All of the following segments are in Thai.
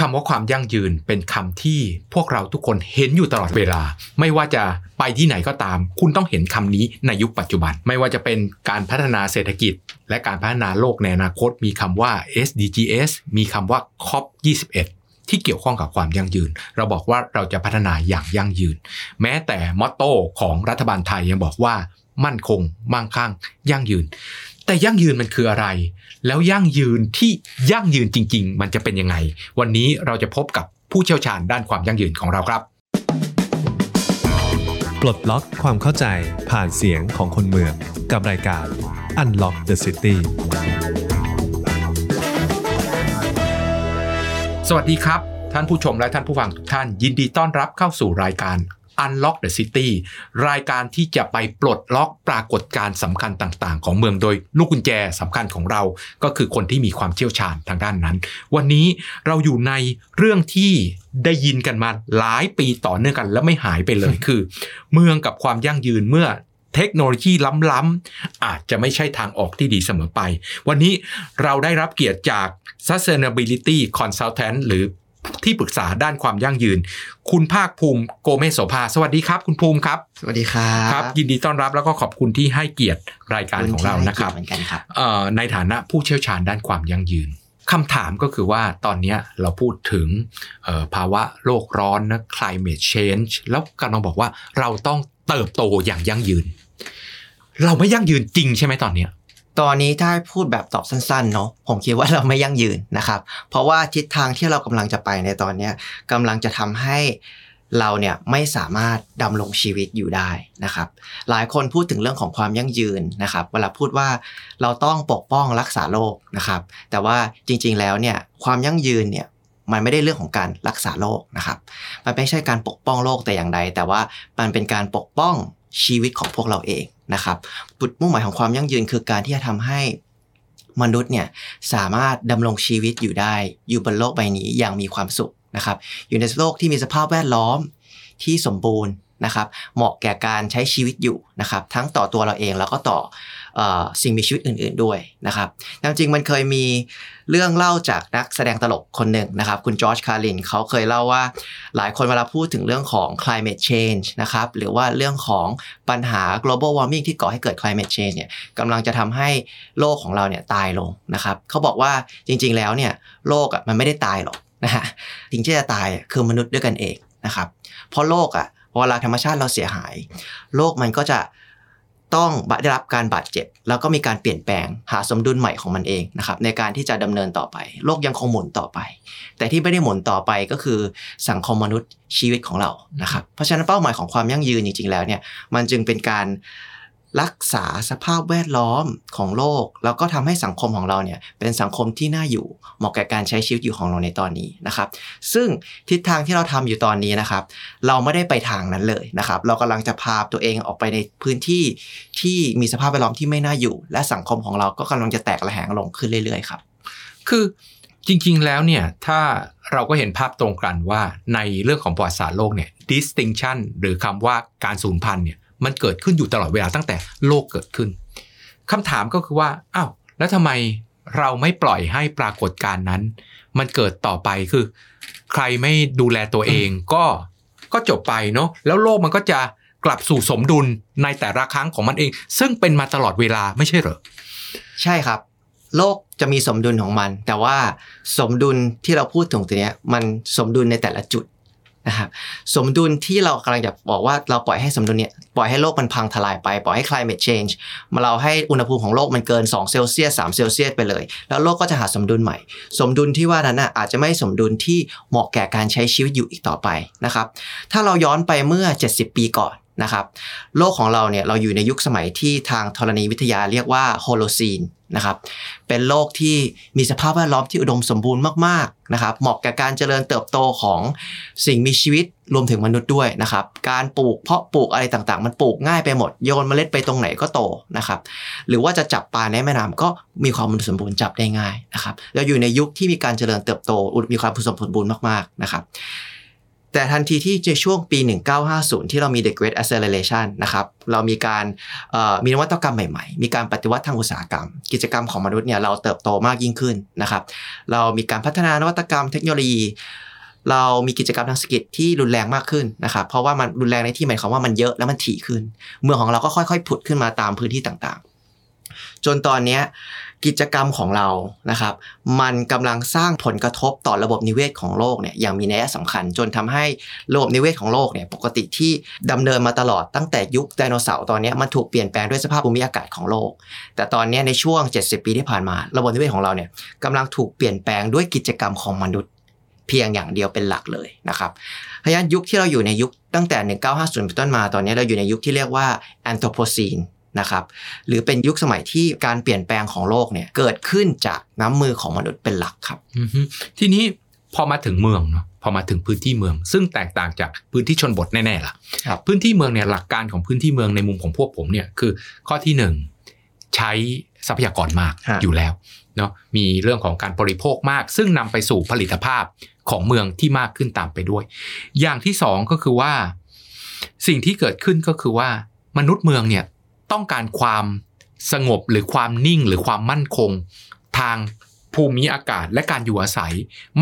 คำว่าความยั่งยืนเป็นคำที่พวกเราทุกคนเห็นอยู่ตลอดเวลา ไม่ว่าจะไปที่ไหนก็ตาม คุณต้องเห็นคำนี้ในยุคปัจจุบัน ไม่ว่าจะเป็นการพัฒนาเศรษฐกิจ และการพัฒนาโลกในอนาคต มีคำว่า SDGs มีคำว่า COP 21 ที่เกี่ยวข้องกับความยั่งยืน เราบอกว่าเราจะพัฒนาอย่างยั่งยืน แม้แต่มอตโต้ของรัฐบาลไทยยังบอกว่า มั่นคง มั่งคั่ง ยั่งยืน แต่ยั่งยืนมันคืออะไร แล้วยั่งยืนที่ยั่งยืนจริง ๆ มันจะเป็นยังไง วันนี้เราจะพบกับผู้เชี่ยวชาญด้านความยั่งยืนของเราครับ ปลดล็อกความเข้าใจผ่านเสียงของคนเมือง กับรายการ Unlock the City สวัสดีครับ ท่านผู้ชมและท่านผู้ฟังทุกท่าน ยินดีต้อนรับเข้าสู่รายการ Unlock the City รายการที่จะไปปลดล็อกปรากฏการณ์สำคัญต่าง ๆ ของเมืองโดยลูกกุญแจสำคัญของเรา ก็คือคนที่มีความเชี่ยวชาญทางด้านนั้น วันนี้เราอยู่ในเรื่องที่ได้ยินกันมาหลายปีต่อเนื่องกัน และไม่หายไปเลยคือ เมืองกับความยั่งยืนเมื่อเทคโนโลยีล้ำๆอาจจะไม่ใช่ทางออกที่ดีเสมอไป วันนี้เราได้รับเกียรติจาก Sustainability Consultant หรือ ที่ปรึกษาด้านความยั่งยืน คุณภาคภูมิโกเมศโสภา สวัสดีครับ คุณภูมิครับ สวัสดีครับครับ ยินดีต้อนรับแล้วก็ขอบคุณที่ให้เกียรติรายการของเรานะครับเหมือนกันครับเอ่อในฐานะผู้เชี่ยวชาญด้านความยั่งยืนคำถามก็คือว่าตอนเนี้ยเราพูดถึงเอ่อภาวะโลกร้อนนะ climate change แล้วกำลังบอกว่าเราต้องเติบโตอย่างยั่งยืน เราไม่ยั่งยืนจริงใช่ไหมตอนเนี้ย ตอนนี้ถ้าพูดแบบตอบสั้นๆเนาะผมคิดว่าเราไม่ยั่งยืนนะครับ เพราะว่าทิศทางที่เรากำลังจะไปในตอนนี้ยกำลังจะทำให้เราเนี่ยไม่สามารถดำรงชีวิตอยู่ได้นะครับ หลายคนพูดถึงเรื่องของความยั่งยืนนะครับ เวลาพูดว่าเราต้องปกป้องรักษาโลกนะครับ แต่ว่าจริงๆแล้วเนี่ยความยั่งยืนเนี่ยมันไม่ได้เรื่องของการรักษาโลกนะครับ มันไม่ใช่การปกป้องโลกแต่อย่างใด แต่ว่ามันเป็นการปกป้องชีวิตของพวกเราเอง นะครับจุดมุ่งหมายของความยั่งยืนคือการที่จะทำให้มนุษย์เนี่ยสามารถดำรงชีวิตอยู่ได้ อยู่บนโลกใบนี้อย่างมีความสุขนะครับ อยู่ในโลกที่มีสภาพแวดล้อมที่สมบูรณ์นะครับ เหมาะแก่การใช้ชีวิตอยู่นะครับ ทั้งต่อตัวเราเองแล้วก็ต่อเออ สิ่งมีชีวิตอื่น ๆด้วยนะครับจริงๆมันเคยมีเรื่องเล่าจากนักแสดงตลกคนหนึ่งนะครับ คุณจอร์จคารินเขาเคยเล่าว่าหลายคนเวลาพูดถึงเรื่องของ climate change นะครับหรือว่าเรื่องของปัญหา global warming ที่ก่อให้เกิด climate change เนี่ยกำลังจะทำให้โลกของเราเนี่ยตายลงนะครับเขาบอกว่าจริง ๆ แล้วเนี่ยโลกอะมันไม่ได้ตายหรอกนะฮะสิ่งที่จะตายคือมนุษย์ด้วยกันเองนะครับเพราะโลกอะเวลาธรรมชาติเราเสียหาย โลกมันก็จะ ต้องได้รับการบาดเจ็บ แล้วก็มีการเปลี่ยนแปลงหาสมดุลใหม่ของมันเองนะครับในการที่จะดำเนินต่อไป โลกยังคงหมุนต่อไป แต่ที่ไม่ได้หมุนต่อไปก็คือสังคมมนุษย์ชีวิตของเรานะครับเพราะฉะนั้นเป้าหมายของความยั่งยืนจริงๆแล้วเนี่ยมันจึงเป็นการ รักษาสภาพแวดล้อมของโลก แล้วก็ทำให้สังคมของเราเนี่ยเป็นสังคมที่น่าอยู่เหมาะกับการใช้ชีวิตอยู่ของเราในตอนนี้นะครับ ซึ่งทิศทางที่เราทำอยู่ตอนนี้นะครับ เราไม่ได้ไปทางนั้นเลยนะครับ เรากำลังจะพาตัวเองออกไปในพื้นที่ที่มีสภาพแวดล้อมที่ไม่น่าอยู่ และสังคมของเราก็กำลังจะแตกระแหงลงขึ้นเรื่อยๆครับ คือจริงๆ แล้วเนี่ยถ้าเราก็เห็นภาพตรงกันว่าในเรื่องของประวัติศาสตร์โลกเนี่ย distinction หรือคำว่าการสูญพันธุ์เนี่ย มันเกิดขึ้นอยู่ตลอดเวลาตั้งแต่โลกเกิดขึ้นคำถามก็คือว่าอ้าวแล้วทำไมเราไม่ปล่อยให้ปรากฏการณ์นั้น มันเกิดต่อไปคือ ใครไม่ดูแลตัวเองก็ก็จบไปเนาะแล้วโลกมันก็จะกลับสู่สมดุลในแต่ละครั้งของมันเอง ซึ่งเป็นมาตลอดเวลาไม่ใช่เหรอ ใช่ครับ โลกจะมีสมดุลของมัน แต่ว่าสมดุลที่เราพูดถึงตัวเนี้ยมันสมดุลในแต่ละจุด นะครับสมดุลที่เรากำลังจะบอกว่าเราปล่อยให้สมดุลเนี่ยปล่อยให้โลกมันพังทลายไป ปล่อยให้ climate change มาเราให้อุณหภูมิของโลกมันเกิน2เซลเซียส3เซลเซียสไปเลย แล้วโลกก็จะหาสมดุลใหม่ สมดุลที่ว่านั้นนะอาจจะไม่สมดุลที่เหมาะแก่การใช้ชีวิตอยู่อีกต่อไปนะครับถ้าเราย้อนไปเมื่อ 70 ปีก่อน นะครับโลกของเราเนี่ยเราอยู่ในยุคสมัยที่ทางธรณีวิทยาเรียกว่า Holocene นะครับเป็นโลกที่มีสภาพแวดล้อมที่อุดมสมบูรณ์มากๆนะครับเหมาะกับการเจริญเติบโตของสิ่งมีชีวิตรวมถึงมนุษย์ด้วยนะครับการปลูกเพาะปลูกอะไรต่างๆ มันปลูกง่ายไปหมดโยนเมล็ดไปตรงไหนก็โตนะครับหรือว่าจะจับปลาในแม่น้ำก็มีความอุดมสมบูรณ์จับได้ง่ายนะครับเราอยู่ในยุคที่มีการเจริญเติบโตมีความผสมผลบูรณ์มากๆนะครับ แต่ทันทีที่ในช่วงปี 1950 ที่เรามี The Great Acceleration นะครับ เรามีการมีนวัตกรรมใหม่ๆ มีการปฏิวัติทางอุตสาหกรรม กิจกรรมของมนุษย์เนี่ยเราเติบโตมากยิ่งขึ้นนะครับ เรามีการพัฒนานวัตกรรมเทคโนโลยี เรามีกิจกรรมทางเศรษฐกิจที่รุนแรงมากขึ้นนะครับ เพราะว่ามันรุนแรงในที่หมายความว่ามันเยอะแล้วมันถี่ขึ้น เมืองของเราก็ค่อยๆผุดขึ้นมาตามพื้นที่ต่างๆ จนตอนนี้ กิจกรรมของเรานะครับ มันกำลังสร้างผลกระทบต่อระบบนิเวศของโลกเนี่ยอย่างมีนัยสำคัญ จนทำให้ระบบนิเวศของโลกเนี่ยปกติที่ดำเนินมาตลอดตั้งแต่ยุคไดโนเสาร์ตอนนี้มันถูกเปลี่ยนแปลงด้วยสภาพภูมิอากาศของโลก แต่ตอนนี้ในช่วง 70 ปีที่ผ่านมา ระบบนิเวศของเราเนี่ยกำลังถูกเปลี่ยนแปลงด้วยกิจกรรมของมนุษย์เพียงอย่างเดียวเป็นหลักเลยนะครับเพราะฉะนั้นยุคที่เราอยู่ในยุคตั้งแต่ 1950 เป็นต้นมาตอนนี้เราอยู่ในยุคที่เรียกว่าแอนโทรโพซีน นะครับหรือเป็นยุคสมัยที่การเปลี่ยนแปลงของโลกเนี่ยเกิดขึ้นจากน้ำมือของมนุษย์เป็นหลักครับทีนี้พอมาถึงเมืองเนาะพอมาถึงพื้นที่เมือง ซึ่งแตกต่างจากพื้นที่ชนบทแน่ๆล่ะพื้นที่เมืองเนี่ยหลักการของพื้นที่เมืองในมุมของพวกผมเนี่ยคือข้อที่หนึ่งใช้ทรัพยากรมากอยู่แล้วเนาะมีเรื่องของการบริโภคมาก ซึ่งนำไปสู่ผลิตภาพของเมืองที่มากขึ้นตามไปด้วย อย่างที่สองก็คือว่า สิ่งที่เกิดขึ้นก็คือว่ามนุษย์เมืองเนี่ย ต้องการความสงบหรือความนิ่งหรือความมั่นคง ทางภูมิอากาศและการอยู่อาศัย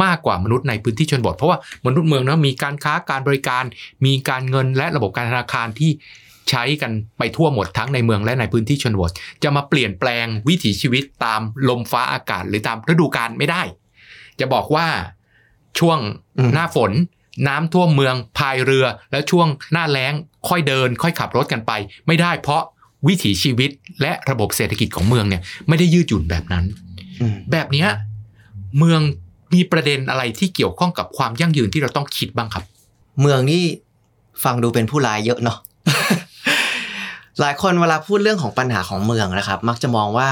มากกว่ามนุษย์ในพื้นที่ชนบท เพราะว่ามนุษย์เมืองนะมีการค้าการบริการ มีการเงินและระบบการธนาคารที่ใช้กันไปทั่วหมดทั้งในเมืองและในพื้นที่ชนบท จะมาเปลี่ยนแปลงวิถีชีวิตตามลมฟ้าอากาศหรือตามฤดูกาลไม่ได้ จะบอกว่าช่วงหน้าฝนน้ำท่วมเมืองพายเรือ แล้วช่วงหน้าแล้งค่อยเดิน ค่อยขับรถกันไป ไม่ได้เพราะ วิถีชีวิตและระบบเศรษฐกิจของเมืองเนี่ยไม่ได้ยืดหยุ่นแบบนั้น แบบนี้เมืองมีประเด็นอะไรที่เกี่ยวข้องกับความยั่งยืนที่เราต้องคิดบ้างครับ เมืองนี่ฟังดูเป็นผู้ร้ายเยอะเนาะหลายคนเวลาพูดเรื่องของปัญหาของเมืองนะครับ มักจะมองว่า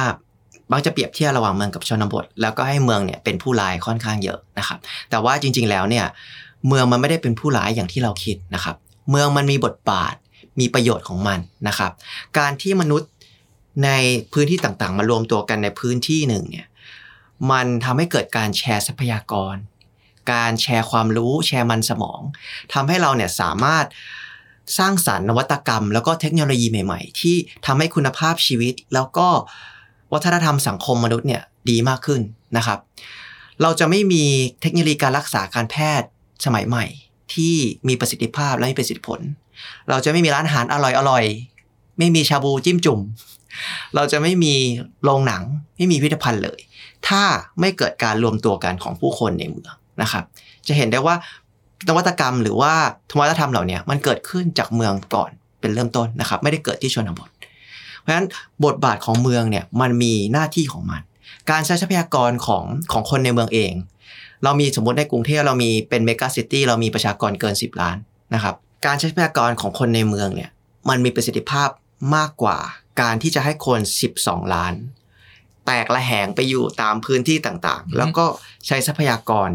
มักจะเปรียบเทียบระหว่างเมืองกับชนบท แล้วก็ให้เมืองเนี่ยเป็นผู้ร้ายค่อนข้างเยอะนะครับ แต่ว่าจริง ๆ แล้วเนี่ย เมืองมันไม่ได้เป็นผู้ร้ายอย่างที่เราคิดนะครับ เมืองมันมีบทบาท มีประโยชน์ของมันนะครับ การที่มนุษย์ในพื้นที่ต่างๆ มารวมตัวกันในพื้นที่หนึ่งเนี่ยมันทำให้เกิดการแชร์ทรัพยากร การแชร์ความรู้แชร์มันสมองทำให้เราเนี่ยสามารถสร้างสารรค์นวัตกรรม แล้วก็เทคโนโลยีใหม่ ๆ ที่ทำให้คุณภาพชีวิต แล้วก็วัฒนธรรมสังคมมนุษย์เนี่ยดีมากขึ้นนะครับ เราจะไม่มีเทคโนโลยีการรักษาการแพทย์สมัยใหม่ ที่มีประสิทธิภาพและมีประสิทธิผล เราจะไม่มีร้านอาหารอร่อยอร่อยไม่มีชาบูจิ้มจุ่ม เราจะไม่มีโรงหนัง ไม่มีพิพิธภัณฑ์เลย ถ้าไม่เกิดการรวมตัวกันของผู้คนในเมืองนะครับ จะเห็นได้ว่านวัตกรรมหรือว่าธรรมธรรมเหล่านี้มันเกิดขึ้นจากเมืองก่อนเป็นเริ่มต้นนะครับ ไม่ได้เกิดที่ชนบท เพราะฉะนั้นบทบาทของเมืองเนี่ยมันมีหน้าที่ของมัน การใช้ทรัพยากรของของคนในเมืองเอง เรามีสมมติในกรุงเทพเรามีเป็นเมกะซิตี้เรามีประชากรเกิน 10 ล้านนะครับ การใช้ทรัพยากรของคนในเมืองเนี่ยมันมีประสิทธิภาพมากกว่าการที่จะให้คน 12 ล้าน แตกละแหงไปอยู่ตามพื้นที่ต่างๆ แล้วก็ใช้ทรัพยากร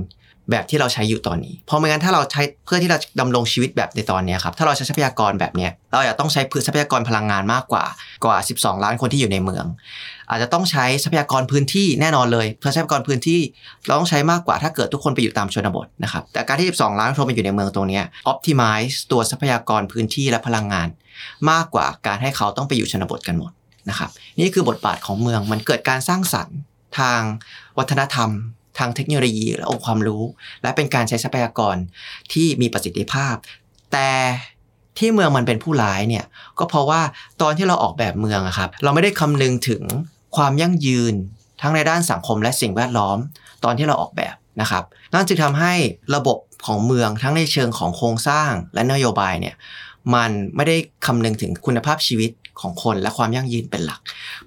แบบที่เราใช้อยู่ตอนนี้ เพราะไม่งั้นถ้าเราใช้เพื่อที่เราดำรงชีวิตแบบในตอนนี้ครับ ถ้าเราใช้ทรัพยากรแบบนี้เราอยากต้องใช้พื้นทรัพยากรพลังงานมากกว่ากว่า 12 ล้านคนที่อยู่ในเมือง อาจจะต้องใช้ทรัพยากรพื้นที่แน่นอนเลย เพื่อทรัพยากรพื้นที่เราต้องใช้มากกว่าถ้าเกิดทุกคนไปอยู่ตามชนบทนะครับ แต่การที่ 12 ล้านคนไปอยู่ในเมืองตรงนี้ optimize ตัวทรัพยากรพื้นที่และพลังงาน มากกว่าการให้เขาต้องไปอยู่ชนบทกันหมดนะครับ นี่คือบทบาทของเมือง มันเกิดการสร้างสรรค์ทางวัฒนธรรม ทางเทคโนโลยีและองค์ความรู้ และเป็นการใช้ทรัพยากรที่มีประสิทธิภาพ แต่ที่เมืองมันเป็นผู้ร้ายเนี่ยก็เพราะว่าตอนที่เราออกแบบเมืองครับเราไม่ได้คำนึงถึงความยั่งยืน ทั้งในด้านสังคมและสิ่งแวดล้อม ตอนที่เราออกแบบนะครับนั่นจึงทำให้ระบบของเมืองทั้งในเชิงของโครงสร้างและนโยบายเนี่ยมันไม่ได้คำนึงถึงคุณภาพชีวิต ของคนและความยั่งยืนเป็นหลัก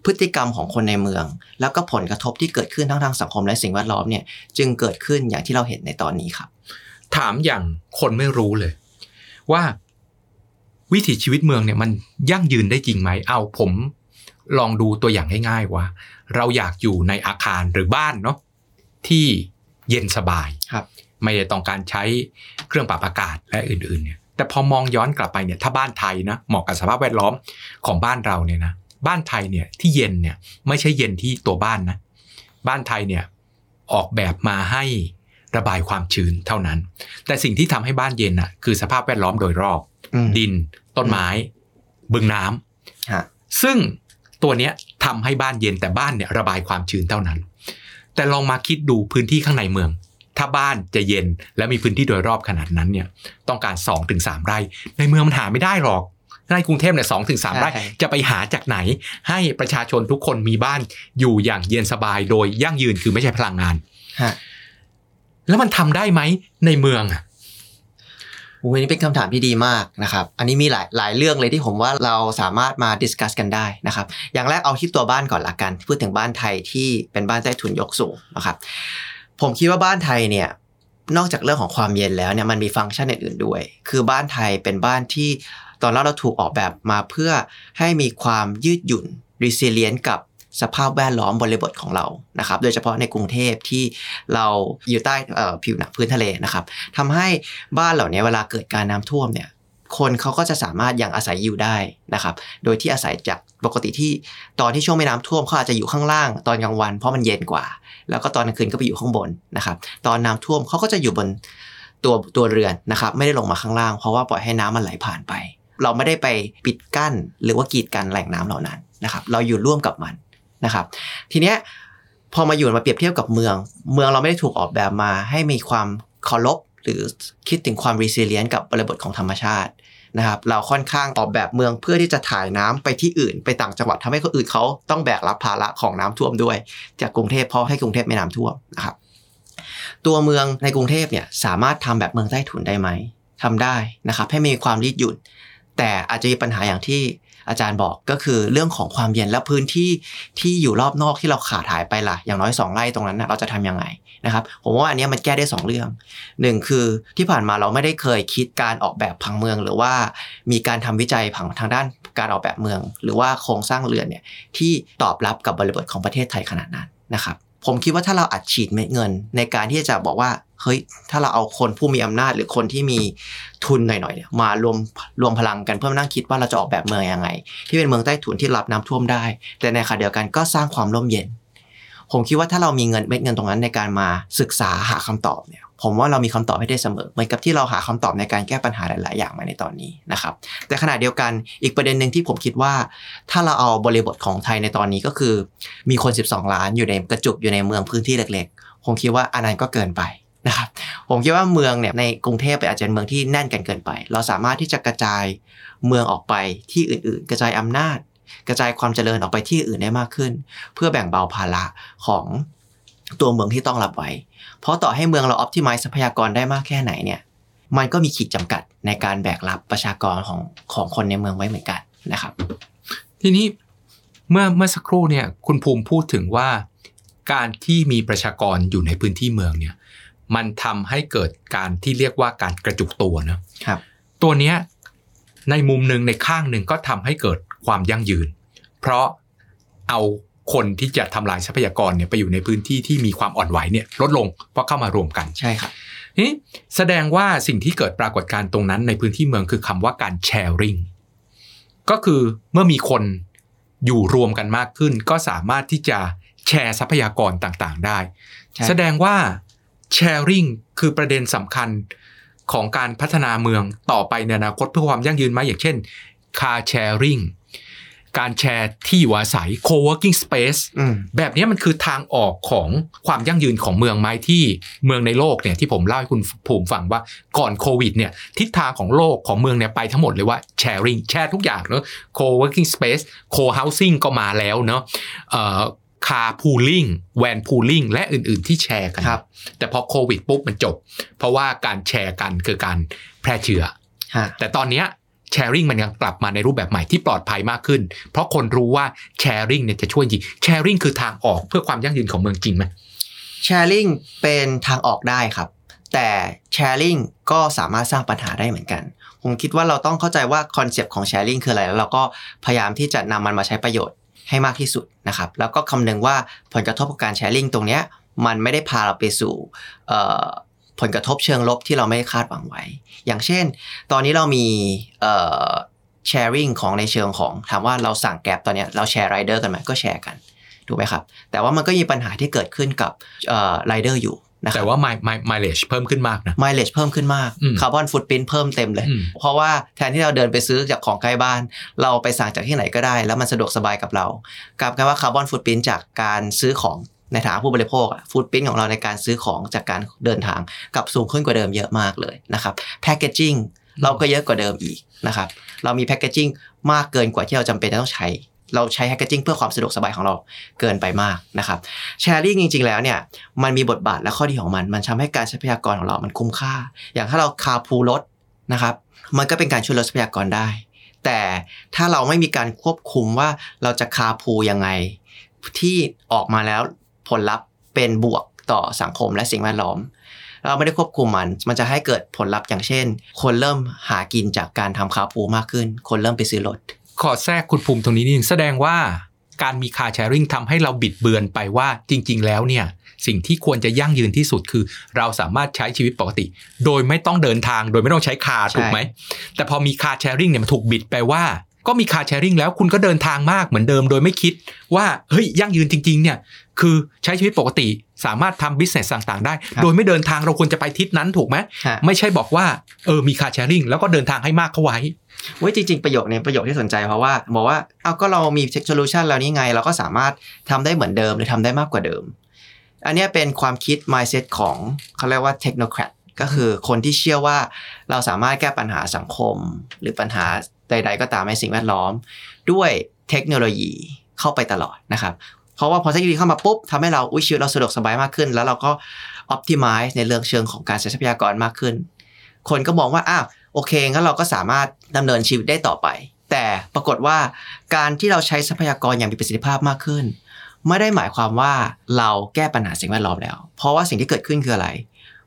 พฤติกรรมของคนในเมือง แล้วก็ผลกระทบที่เกิดขึ้นทั้งทางสังคมและสิ่งแวดล้อมเนี่ยจึงเกิดขึ้นอย่างที่เราเห็นในตอนนี้ครับ ถามอย่างคนไม่รู้เลย ว่าวิถีชีวิตเมืองเนี่ยมันยั่งยืนได้จริงไหม เอาผมลองดูตัวอย่างง่ายๆว่า เราอยากอยู่ในอาคารหรือบ้านเนาะที่เย็นสบายครับ ไม่ได้ต้องการใช้เครื่องปรับอากาศและอื่นๆเนี่ย แต่พอมองย้อนกลับไปเนี่ยถ้าบ้านไทยนะเหมาะกับสภาพแวดล้อมของบ้านเราเนี่ยนะบ้านไทยเนี่ยที่เย็นเนี่ยไม่ใช่เย็นที่ตัวบ้านนะบ้านไทยเนี่ยออกแบบมาให้ระบายความชื้นเท่านั้น แต่สิ่งที่ทำให้บ้านเย็นอะคือสภาพแวดล้อมโดยรอบอืมดิน ต้นไม้ บึงน้ำฮะซึ่งตัวเนี้ยทำให้บ้านเย็นแต่บ้านเนี่ยระบายความชื้นเท่านั้น แต่ลองมาคิดดูพื้นที่ข้างในเมือง ถ้าบ้านจะเย็นและมีพื้นที่โดยรอบขนาดนั้นเนี่ยต้องการ2อถึงสไร่ ในเมืองมันหาไม่ได้หรอกในกรุงเทพเนี่ยสองถึงสามไร่ใช่จะไปหาจากไหน ให้ประชาชนทุกคนมีบ้านอยู่อย่างเย็นสบายโดยยั่งยืนคือไม่ใช่พลังงานฮะแล้วมันทำได้ไหมในเมืองอะโอ้ยนี่เป็นคำถามที่ดีมากนะครับ อันนี้มีหลายหลายเรื่องเลยที่ผมว่าเราสามารถมาดิสคัสกันได้นะครับ อย่างแรกเอาที่ตัวบ้านก่อนละกัน พูดถึงบ้านไทยที่เป็นบ้านใต้ถุนยกสูงนะครับ ผมคิดว่าบ้านไทยเนี่ยนอกจากเรื่องของความเย็นแล้วเนี่ยมันมีฟังก์ชันอื่นๆด้วย คือบ้านไทยเป็นบ้านที่ตอนแรกเราถูกออกแบบมาเพื่อให้มีความยืดหยุ่น resilient กับสภาพแวดล้อมบริบทของเรานะครับ โดยเฉพาะในกรุงเทพที่เราอยู่ใต้ผิวหนังพื้นทะเลนะครับทำให้บ้านเหล่านี้เวลาเกิดการน้ำท่วมเนี่ยคนเขาก็จะสามารถยังอาศัยอยู่ได้นะครับ โดยที่อาศัยจากปกติที่ตอนที่ช่วงไม่น้ำท่วมเขาอาจจะอยู่ข้างล่างตอนกลางวันเพราะมันเย็นกว่า แล้วก็ตอนกลางคืนก็ไปอยู่ข้างบนนะครับ ตอนน้ำท่วมเขาก็จะอยู่บนตัวตัวเรือนนะครับ ไม่ได้ลงมาข้างล่าง เพราะว่าปล่อยให้น้ำมันไหลผ่านไป เราไม่ได้ไปปิดกั้น หรือว่ากีดกันแหล่งน้ำเหล่านั้นนะครับ เราอยู่ร่วมกับมันนะครับ ทีเนี้ยพอมาอยู่มาเปรียบเทียบกับเมือง เมืองเราไม่ได้ถูกออกแบบมาให้มีความเคารพหรือคิดถึงความ resilient กับบริบทของธรรมชาติ นะครับเราค่อนข้างออกแบบเมืองเพื่อที่จะถ่ายน้ำไปที่อื่น ไปต่างจังหวัดทำให้คนอื่นเขาต้องแบกรับภาระของน้ำท่วมด้วย จากกรุงเทพเพราะให้กรุงเทพไม่น้ำท่วมนะครับตัวเมืองในกรุงเทพเนี่ยสามารถทำแบบเมืองใต้ถุนได้ไหมทำได้นะครับให้มีความยืดหยุ่น แต่อาจจะมีปัญหาอย่างที่อาจารย์บอกก็คือเรื่องของความเย็นและพื้นที่ที่อยู่รอบนอกที่เราขาดหายไปล่ะอย่างน้อย 2 ไร่ตรงนั้นนะเราจะทำยังไง นะครับผมว่าอันนี้มันแก้ได้ 2 เรื่องหนึ่งคือที่ผ่านมาเราไม่ได้เคยคิดการออกแบบผังเมือง หรือว่ามีการทำวิจัยผังทางด้านการออกแบบเมือง หรือว่าโครงสร้างเรือนเนี่ยที่ตอบรับกับบริบทของประเทศไทยขนาดนั้นนะครับผมคิดว่าถ้าเราอัดฉีดเม็ดเงิน ในการที่จะบอกว่าเฮ้ยถ้าเราเอาคนผู้มีอำนาจหรือคนที่มีทุนหน่อยๆเนี่ยมารวมรวมพลังกันเพื่อมานั่งคิดว่าเราจะออกแบบเมืองยังไง ที่เป็นเมืองใต้ถุนที่รับน้ำท่วมได้ แต่ในขณะเดียวกันก็สร้างความร่มเย็น ผมคิดว่าถ้าเรามีเงินเม็ดเงินตรงนั้นในการมาศึกษาหาคำตอบเนี่ยผมว่าเรามีคำตอบให้ได้เสมอ เหมือนกับที่เราหาคำตอบในการแก้ปัญหาหลาย ๆ อย่างมาในตอนนี้นะครับ แต่ขณะเดียวกันอีกประเด็นหนึ่งที่ผมคิดว่า ถ้าเราเอาบริบทของไทยในตอนนี้ก็คือ มีคน 12 ล้านอยู่ในกระจุกอยู่ในเมืองพื้นที่เล็ก ๆ ผมคิดว่าอันนั้นก็เกินไปนะครับผมคิดว่าเมืองเนี่ยในกรุงเทพอาจจะเป็นเมืองที่แน่นกันเกินไป เราสามารถที่จะกระจายเมืองออกไปที่อื่น ๆ กระจายอำนาจ กระจายความเจริญออกไปที่อื่นได้มากขึ้น เพื่อแบ่งเบาภาระของตัวเมืองที่ต้องรับไว้ เพราะต่อให้เมืองเราออ t ติ i z e ทรัพยากรได้มากแค่ไหนเนี่ย มันก็มีขีดจำกัดในการแบกรับประชากรของของคนในเมืองไว้เหมือนกันนะครับ ทีนี้เมื่อเมื่อสักครู่เนี่ยคุณภูมิพูดถึงว่า การที่มีประชากรอยู่ในพื้นที่เมืองเนี่ยมันทำให้เกิดการที่เรียกว่าการกระจุกตัวเนอะครับ ตัวเนี้ยในมุมหนึ่งในข้างหนึ่งก็ทำให้เกิด ความยั่งยืน เพราะเอาคนที่จะทำลายทรัพยากรเนี่ยไปอยู่ในพื้นที่ที่มีความอ่อนไหวเนี่ยลดลงเพราะเข้ามารวมกันใช่ครับนี่แสดงว่าสิ่งที่เกิดปรากฏการณ์ตรงนั้นในพื้นที่เมืองคือคำว่าการแชร์ริงก็คือเมื่อมีคนอยู่รวมกันมากขึ้น ก็สามารถที่จะแชร์ทรัพยากรต่างๆ ได้ใช่แสดงว่าแชร์ริงคือประเด็นสำคัญของการพัฒนาเมืองต่อไปในอนาคตเพื่อความยั่งยืนไหมอย่างเช่น car sharing การแชร์ที่อยู่อาศัย co-working space อืมแบบนี้มันคือทางออกของความยั่งยืนของเมืองไหมที่เมืองในโลกเนี่ยที่ผมเล่าให้คุณภูมิฟังว่าก่อนโควิดเนี่ยทิศทางของโลกของเมืองเนี่ยไปทั้งหมดเลยว่า sharing แชร์ทุกอย่างเนอะ co-working space co-housing ก็มาแล้วเนอะเอ่อ car pooling van pooling และอื่น ๆ ที่แชร์กันครับแต่พอโควิดปุ๊บมันจบ เพราะว่าการแชร์กันคือการแพร่เชื้อฮะแต่ตอนเนี้ย แชร์ริงมันกลับมาในรูปแบบใหม่ที่ปลอดภัยมากขึ้น เพราะคนรู้ว่า sharing เนี่ยจะช่วยจริง sharing คือทางออกเพื่อความยั่งยืนของเมืองจริงไหม sharing เป็นทางออกได้ครับ แต่ sharing ก็สามารถสร้างปัญหาได้เหมือนกันผมคิดว่าเราต้องเข้าใจว่าคอนเซปต์ของ sharing คืออะไรแล้วเราก็พยายามที่จะนำมันมาใช้ประโยชน์ให้มากที่สุดนะครับ แล้วก็คำนึงว่าผลกระทบของการ sharing ตรงเนี้ยมันไม่ได้พาเราไปสู่ ผลกระทบเชิงลบที่เราไม่ได้คาดหวังไว้ อย่างเช่น ตอนนี้เรามีเอ่อ sharing ของในเชิงของถามว่าเราสั่งแกร็บตอนเนี้ยเราแชร์ไรเดอร์กันไหมก็แชร์กันถูกไหมครับ แต่ว่ามันก็มีปัญหาที่เกิดขึ้นกับไรเดอร์อยู่นะครับแต่ว่า mi- mi- mileage เพิ่มขึ้นมากนะ mileage เพิ่มขึ้นมากอืม carbon footprint เพิ่มเต็มเลยอืมเพราะว่าแทนที่เราเดินไปซื้อจากของใกล้บ้าน เราไปสั่งจากที่ไหนก็ได้ แล้วมันสะดวกสบายกับเรากลายเป็นว่า carbon footprint จากการซื้อของ ในฐานะผู้บริโภค footprint ของเราในการซื้อของจากการเดินทางกลับสูงขึ้นกว่าเดิมเยอะมากเลยนะครับแพคเกจจิ้งเราก็เยอะกว่าเดิมอีกนะครับเรามีแพคเกจจิ้งมากเกินกว่าที่เราจำเป็นจะต้องใช้ เราใช้แพคเกจจิ้งเพื่อความสะดวกสบายของเราเกินไปมากนะครับแชร์ริ่งจริง ๆ แล้วเนี่ยมันมีบทบาทและข้อดีของมัน มันทำให้การใช้ทรัพยากรของเรา มันคุ้มค่า อย่างถ้าเราคาพูรถนะครับมันก็เป็นการช่วยลดทรัพยากรได้ แต่ถ้าเราไม่มีการควบคุมว่าเราจะคาพูยังไงที่ออกมาแล้ว ผลลัพธ์เป็นบวกต่อสังคมและสิ่งแวดล้อม เราไม่ได้ควบคุมมัน มันจะให้เกิดผลลัพธ์อย่างเช่น คนเริ่มหากินจากการทำ carpool มากขึ้น คนเริ่มไปซื้อรถขอแทรกคุณภูมิตรงนี้นิดนึงแสดงว่าการมี car sharing ทำให้เราบิดเบือนไปว่าจริง ๆ แล้วเนี่ยสิ่งที่ควรจะยั่งยืนที่สุดคือ เราสามารถใช้ชีวิตปกติ โดยไม่ต้องเดินทางโดยไม่ต้องใช้ car ใช่ถูกไหม แต่พอมี car sharing เนี่ยมันถูกบิดไปว่า ก็มี car sharing แล้วคุณก็เดินทางมากเหมือนเดิมโดยไม่คิดว่าเฮ้ยยั่งยืนจริงๆเนี่ยคือใช้ชีวิตปกติสามารถทำ business ต่างๆ ได้ โดยไม่เดินทางเราควรจะไปทิศนั้นถูกไหมฮะไม่ใช่บอกว่าเออมี car sharing แล้วก็เดินทางให้มากเข้าไว้เว้ยจริง ๆ ประโยคนี้ประโยคที่สนใจเพราะว่าบอกว่าเอาก็เรามีเทคโนโลยีแล้วนี่ไง เราก็สามารถทำได้เหมือนเดิมหรือทำได้มากกว่าเดิม อันเนี้ยเป็นความคิด mindset ของเขาเรียกว่า technocrat ก็คือคนที่เชื่อว่าเราสามารถแก้ปัญหาสังคม หรือปัญหา ใด ๆ ก็ตามในสิ่งแวดล้อม ด้วยเทคโนโลยีเข้าไปตลอดนะครับเพราะว่าพอเทคโนโลยีเข้ามาปุ๊บทำให้เราอุ้ยชีวิตเราสะดวกสบายมากขึ้น แล้วเราก็ optimize ในเรื่องเชิงของการใช้ทรัพยากรมากขึ้น คนก็มองว่าอ้าวโอเคงั้นเราก็สามารถดำเนินชีวิตได้ต่อไป แต่ปรากฏว่าการที่เราใช้ทรัพยากรอย่างมีประสิทธิภาพมากขึ้น ไม่ได้หมายความว่าเราแก้ปัญหาสิ่งแวดล้อมแล้ว เพราะว่าสิ่งที่เกิดขึ้นคืออะไร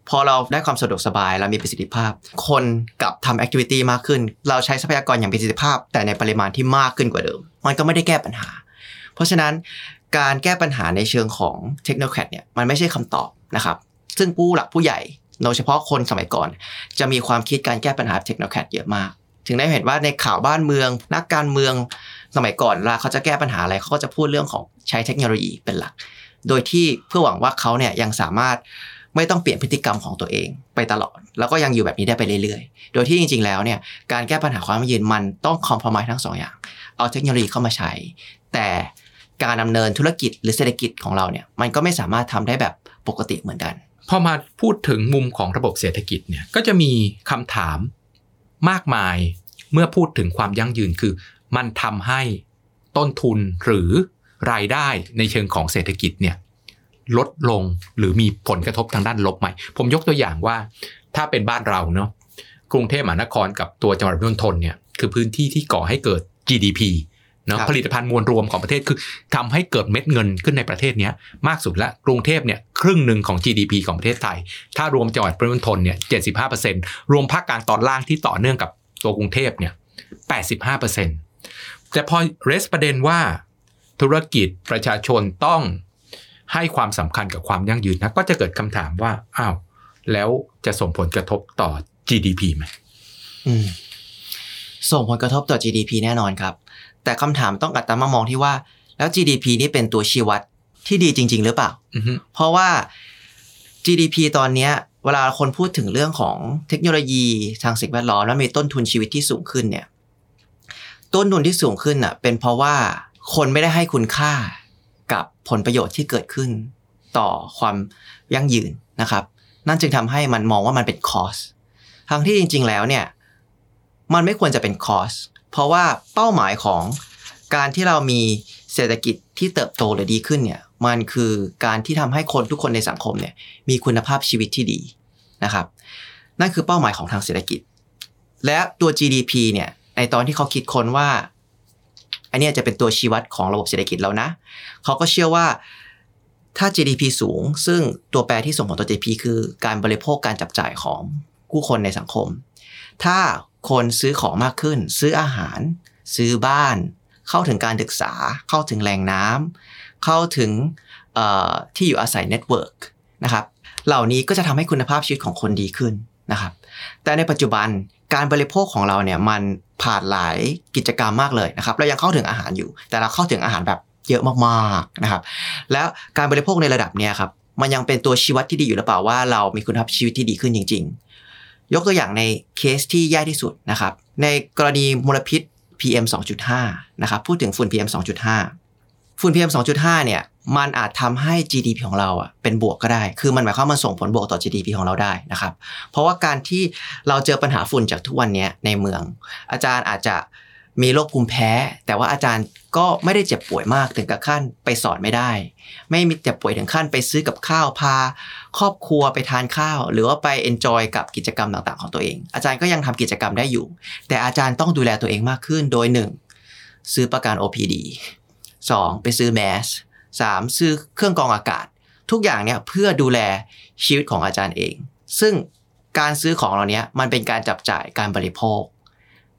พอเราได้ความสะดวกสบายเรามีประสิทธิภาพ คนกลับทำ activity มากขึ้น เราใช้ทรัพยากรอย่างมีประสิทธิภาพ แต่ในปริมาณที่มากขึ้นกว่าเดิม มันก็ไม่ได้แก้ปัญหา เพราะฉะนั้นการแก้ปัญหาในเชิงของ technocrat เนี่ยมันไม่ใช่คำตอบนะครับซึ่งผู้หลักผู้ใหญ่โดยเฉพาะคนสมัยก่อน จะมีความคิดการแก้ปัญหา technocrat เยอะมาก ถึงได้เห็นว่าในข่าวบ้านเมือง นักการเมืองสมัยก่อนเวลาเขาจะแก้ปัญหาอะไรเขาก็จะพูดเรื่องของใช้เทคโนโลยีเป็นหลัก โดยที่เพื่อหวังว่าเขาเนี่ยยังสามารถ ไม่ต้องเปลี่ยนพฤติกรรมของตัวเองไปตลอด แล้วก็ยังอยู่แบบนี้ได้ไปเรื่อยๆ โดยที่จริง ๆ แล้วเนี่ยการแก้ปัญหาความยั่งยืนมันต้องคอมพ o ม i s e ทั้งสองอย่าง เอาเทคโนโลยีเข้ามาใช้ แต่การดำเนินธุรกิจหรือเศรษฐกิจของเราเนี่ยมันก็ไม่สามารถทำได้แบบปกติเหมือนกัน พอมาพูดถึงมุมของระบบเศรษฐกิจเนี่ยก็จะมีคำถามมากมายเมื่อพูดถึงความยั่งยืนคือ มันทำให้ต้นทุนหรือรายได้ในเชิงของเศรษฐกิจเนี่ย ลดลงหรือมีผลกระทบทางด้านลบไหม ผมยกตัวอย่างว่าถ้าเป็นบ้านเราเนาะกรุงเทพมหานครกับตัวจังหวัดปริมณฑลเนี่ยคือพื้นที่ที่ก่อให้เกิด GDP เนาะครับผลิตภัณฑ์มวลรวมของประเทศคือทำให้เกิดเม็ดเงินขึ้นในประเทศเนี้ยมากสุดละกรุงเทพเนี่ยครึ่งหนึ่งของ GDP ของประเทศไทย ถ้ารวมจังหวัดปริมณฑลเนี่ย75%รวมภาคกลางตอนล่างที่ต่อเนื่องกับตัวกรุงเทพเนี่ย85%แต่พอเรสประเด็นว่า ธุรกิจประชาชนต้อง ให้ความสำคัญกับความยั่งยืนนะก็จะเกิดคำถามว่าอ้าวแล้วจะส่งผลกระทบต่อ GDP ไหมอืมส่งผลกระทบต่อ GDP แน่นอนครับ แต่คำถามต้องกลับตามมามองที่ว่า แล้ว GDP นี่เป็นตัวชี้วัดที่ดีจริง ๆ หรือเปล่าอือฮึเพราะว่า GDP ตอนเนี้ยเวลาคนพูดถึงเรื่องของเทคโนโลยีทางสิ่งแวดล้อมแล้วมีต้นทุนชีวิตที่สูงขึ้นเนี่ย ต้นทุนที่สูงขึ้นอะ เป็นเพราะว่าคนไม่ได้ให้คุณค่ากับ ผลประโยชน์ที่เกิดขึ้นต่อความยั่งยืนนะครับ นั่นจึงทำให้มันมองว่ามันเป็นคอสทั้งที่จริง ๆ แล้วเนี่ยมันไม่ควรจะเป็นคอสเพราะว่าเป้าหมายของการที่เรามีเศรษฐกิจที่เติบโตหรือดีขึ้นเนี่ยมันคือการที่ทำให้คนทุกคนในสังคมเนี่ยมีคุณภาพชีวิตที่ดีนะครับ นั่นคือเป้าหมายของทางเศรษฐกิจ และตัว GDP เนี่ยในตอนที่เขาคิดค้นว่า อันนี้จะเป็นตัวชี้วัดของระบบเศรษฐกิจเรานะ เขาก็เชื่อว่าถ้า GDP สูง ซึ่งตัวแปรที่ส่งผลต่อ GDP คือการบริโภคการจับจ่ายของผู้คนในสังคม ถ้าคนซื้อของมากขึ้น ซื้ออาหาร ซื้อบ้าน เข้าถึงการศึกษา เข้าถึงแหล่งน้ำเข้าถึงที่อยู่อาศัย network นะครับ เหล่านี้ก็จะทำให้คุณภาพชีวิตของคนดีขึ้นนะครับ แต่ในปัจจุบัน การบริโภคของเราเนี่ยมันผ่านหลายกิจกรรมมากเลยนะครับเรายังเข้าถึงอาหารอยู่ แต่เราเข้าถึงอาหารแบบเยอะมากๆนะครับ แล้วการบริโภคในระดับเนี้ยครับมันยังเป็นตัวชี้วัดที่ดีอยู่หรือเปล่าว่าเรามีคุณภาพชีวิตที่ดีขึ้นจริง ๆ ยกตัวอย่างในเคสที่แย่ที่สุดนะครับ ในกรณีมลพิษ PM 2.5 นะครับ พูดถึงฝุ่น PM 2.5 ฝุ่น PM 2.5 เนี่ยมันอาจทำให้ GDP ของเราอะเป็นบวกก็ได้ คือมันหมายความว่ามันส่งผลบวกต่อ GDP ของเราได้นะครับ เพราะว่าการที่เราเจอปัญหาฝุ่นจากทุกวันนี้ในเมือง อาจารย์อาจจะมีโรคภูมิแพ้ แต่ว่าอาจารย์ก็ไม่ได้เจ็บป่วยมากถึงกับขั้นไปสอนไม่ได้ ไม่มีเจ็บป่วยถึงขั้นไปซื้อกับข้าวพา ครอบครัวไปทานข้าว หรือว่าไป enjoy กับกิจกรรมต่างๆของตัวเอง อาจารย์ก็ยังทำกิจกรรมได้อยู่ แต่อาจารย์ต้องดูแลตัวเองมากขึ้นโดย 1. ซื้อประกัน OPD 2. ไปซื้อแมส 3. ซื้อเครื่องกรองอากาศ ทุกอย่างเนี่ยเพื่อดูแลชีวิตของอาจารย์เอง ซึ่งการซื้อของเหล่านี้มันเป็นการจับจ่ายการบริโภค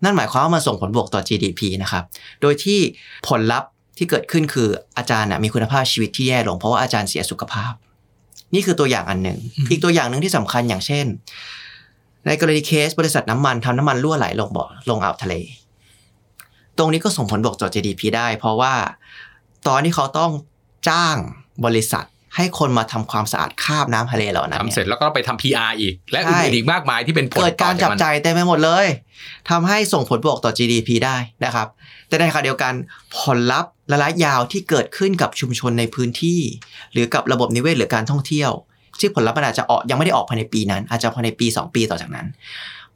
นั่นหมายความว่ามันส่งผลบวกต่อ GDP นะครับ โดยที่ผลลัพธ์ที่เกิดขึ้นคืออาจารย์น่ะมีคุณภาพชีวิตที่แย่ลงเพราะว่าอาจารย์เสียสุขภาพ นี่คือตัวอย่างอันหนึ่งอืมอีกตัวอย่างหนึ่งที่สำคัญอย่างเช่น ในกรณีเคสบริษัทน้ำมันทำน้ำมันรั่วไหลลงบ่อลงอ่าวทะเล ตรงนี้ก็ส่งผลบวกต่อ GDP ได้เพราะว่า ตอนที่เขาต้องจ้างบริษัทให้คนมาทำความสะอาดคราบน้ำทะเลเหล่านั้นทำนี่ยเสร็จแล้วก็ไปทำ PR อีก และใช่อื่นๆอีกมากมายที่เป็นผลเกิดการต่อจับมันจ่ายเต็มไปหมดเลยทำให้ส่งผลบวกต่อ GDP ได้นะครับ แต่ในขณะเดียวกันผลลัพธ์ระยะยาวที่เกิดขึ้นกับชุมชนในพื้นที่ หรือกับระบบนิเวศหรือการท่องเที่ยวที่ผลลัพธ์มันอาจจะออกยังไม่ได้ออกภายในปีนั้น อาจจะภายในปี 2 ปีต่อจากนั้น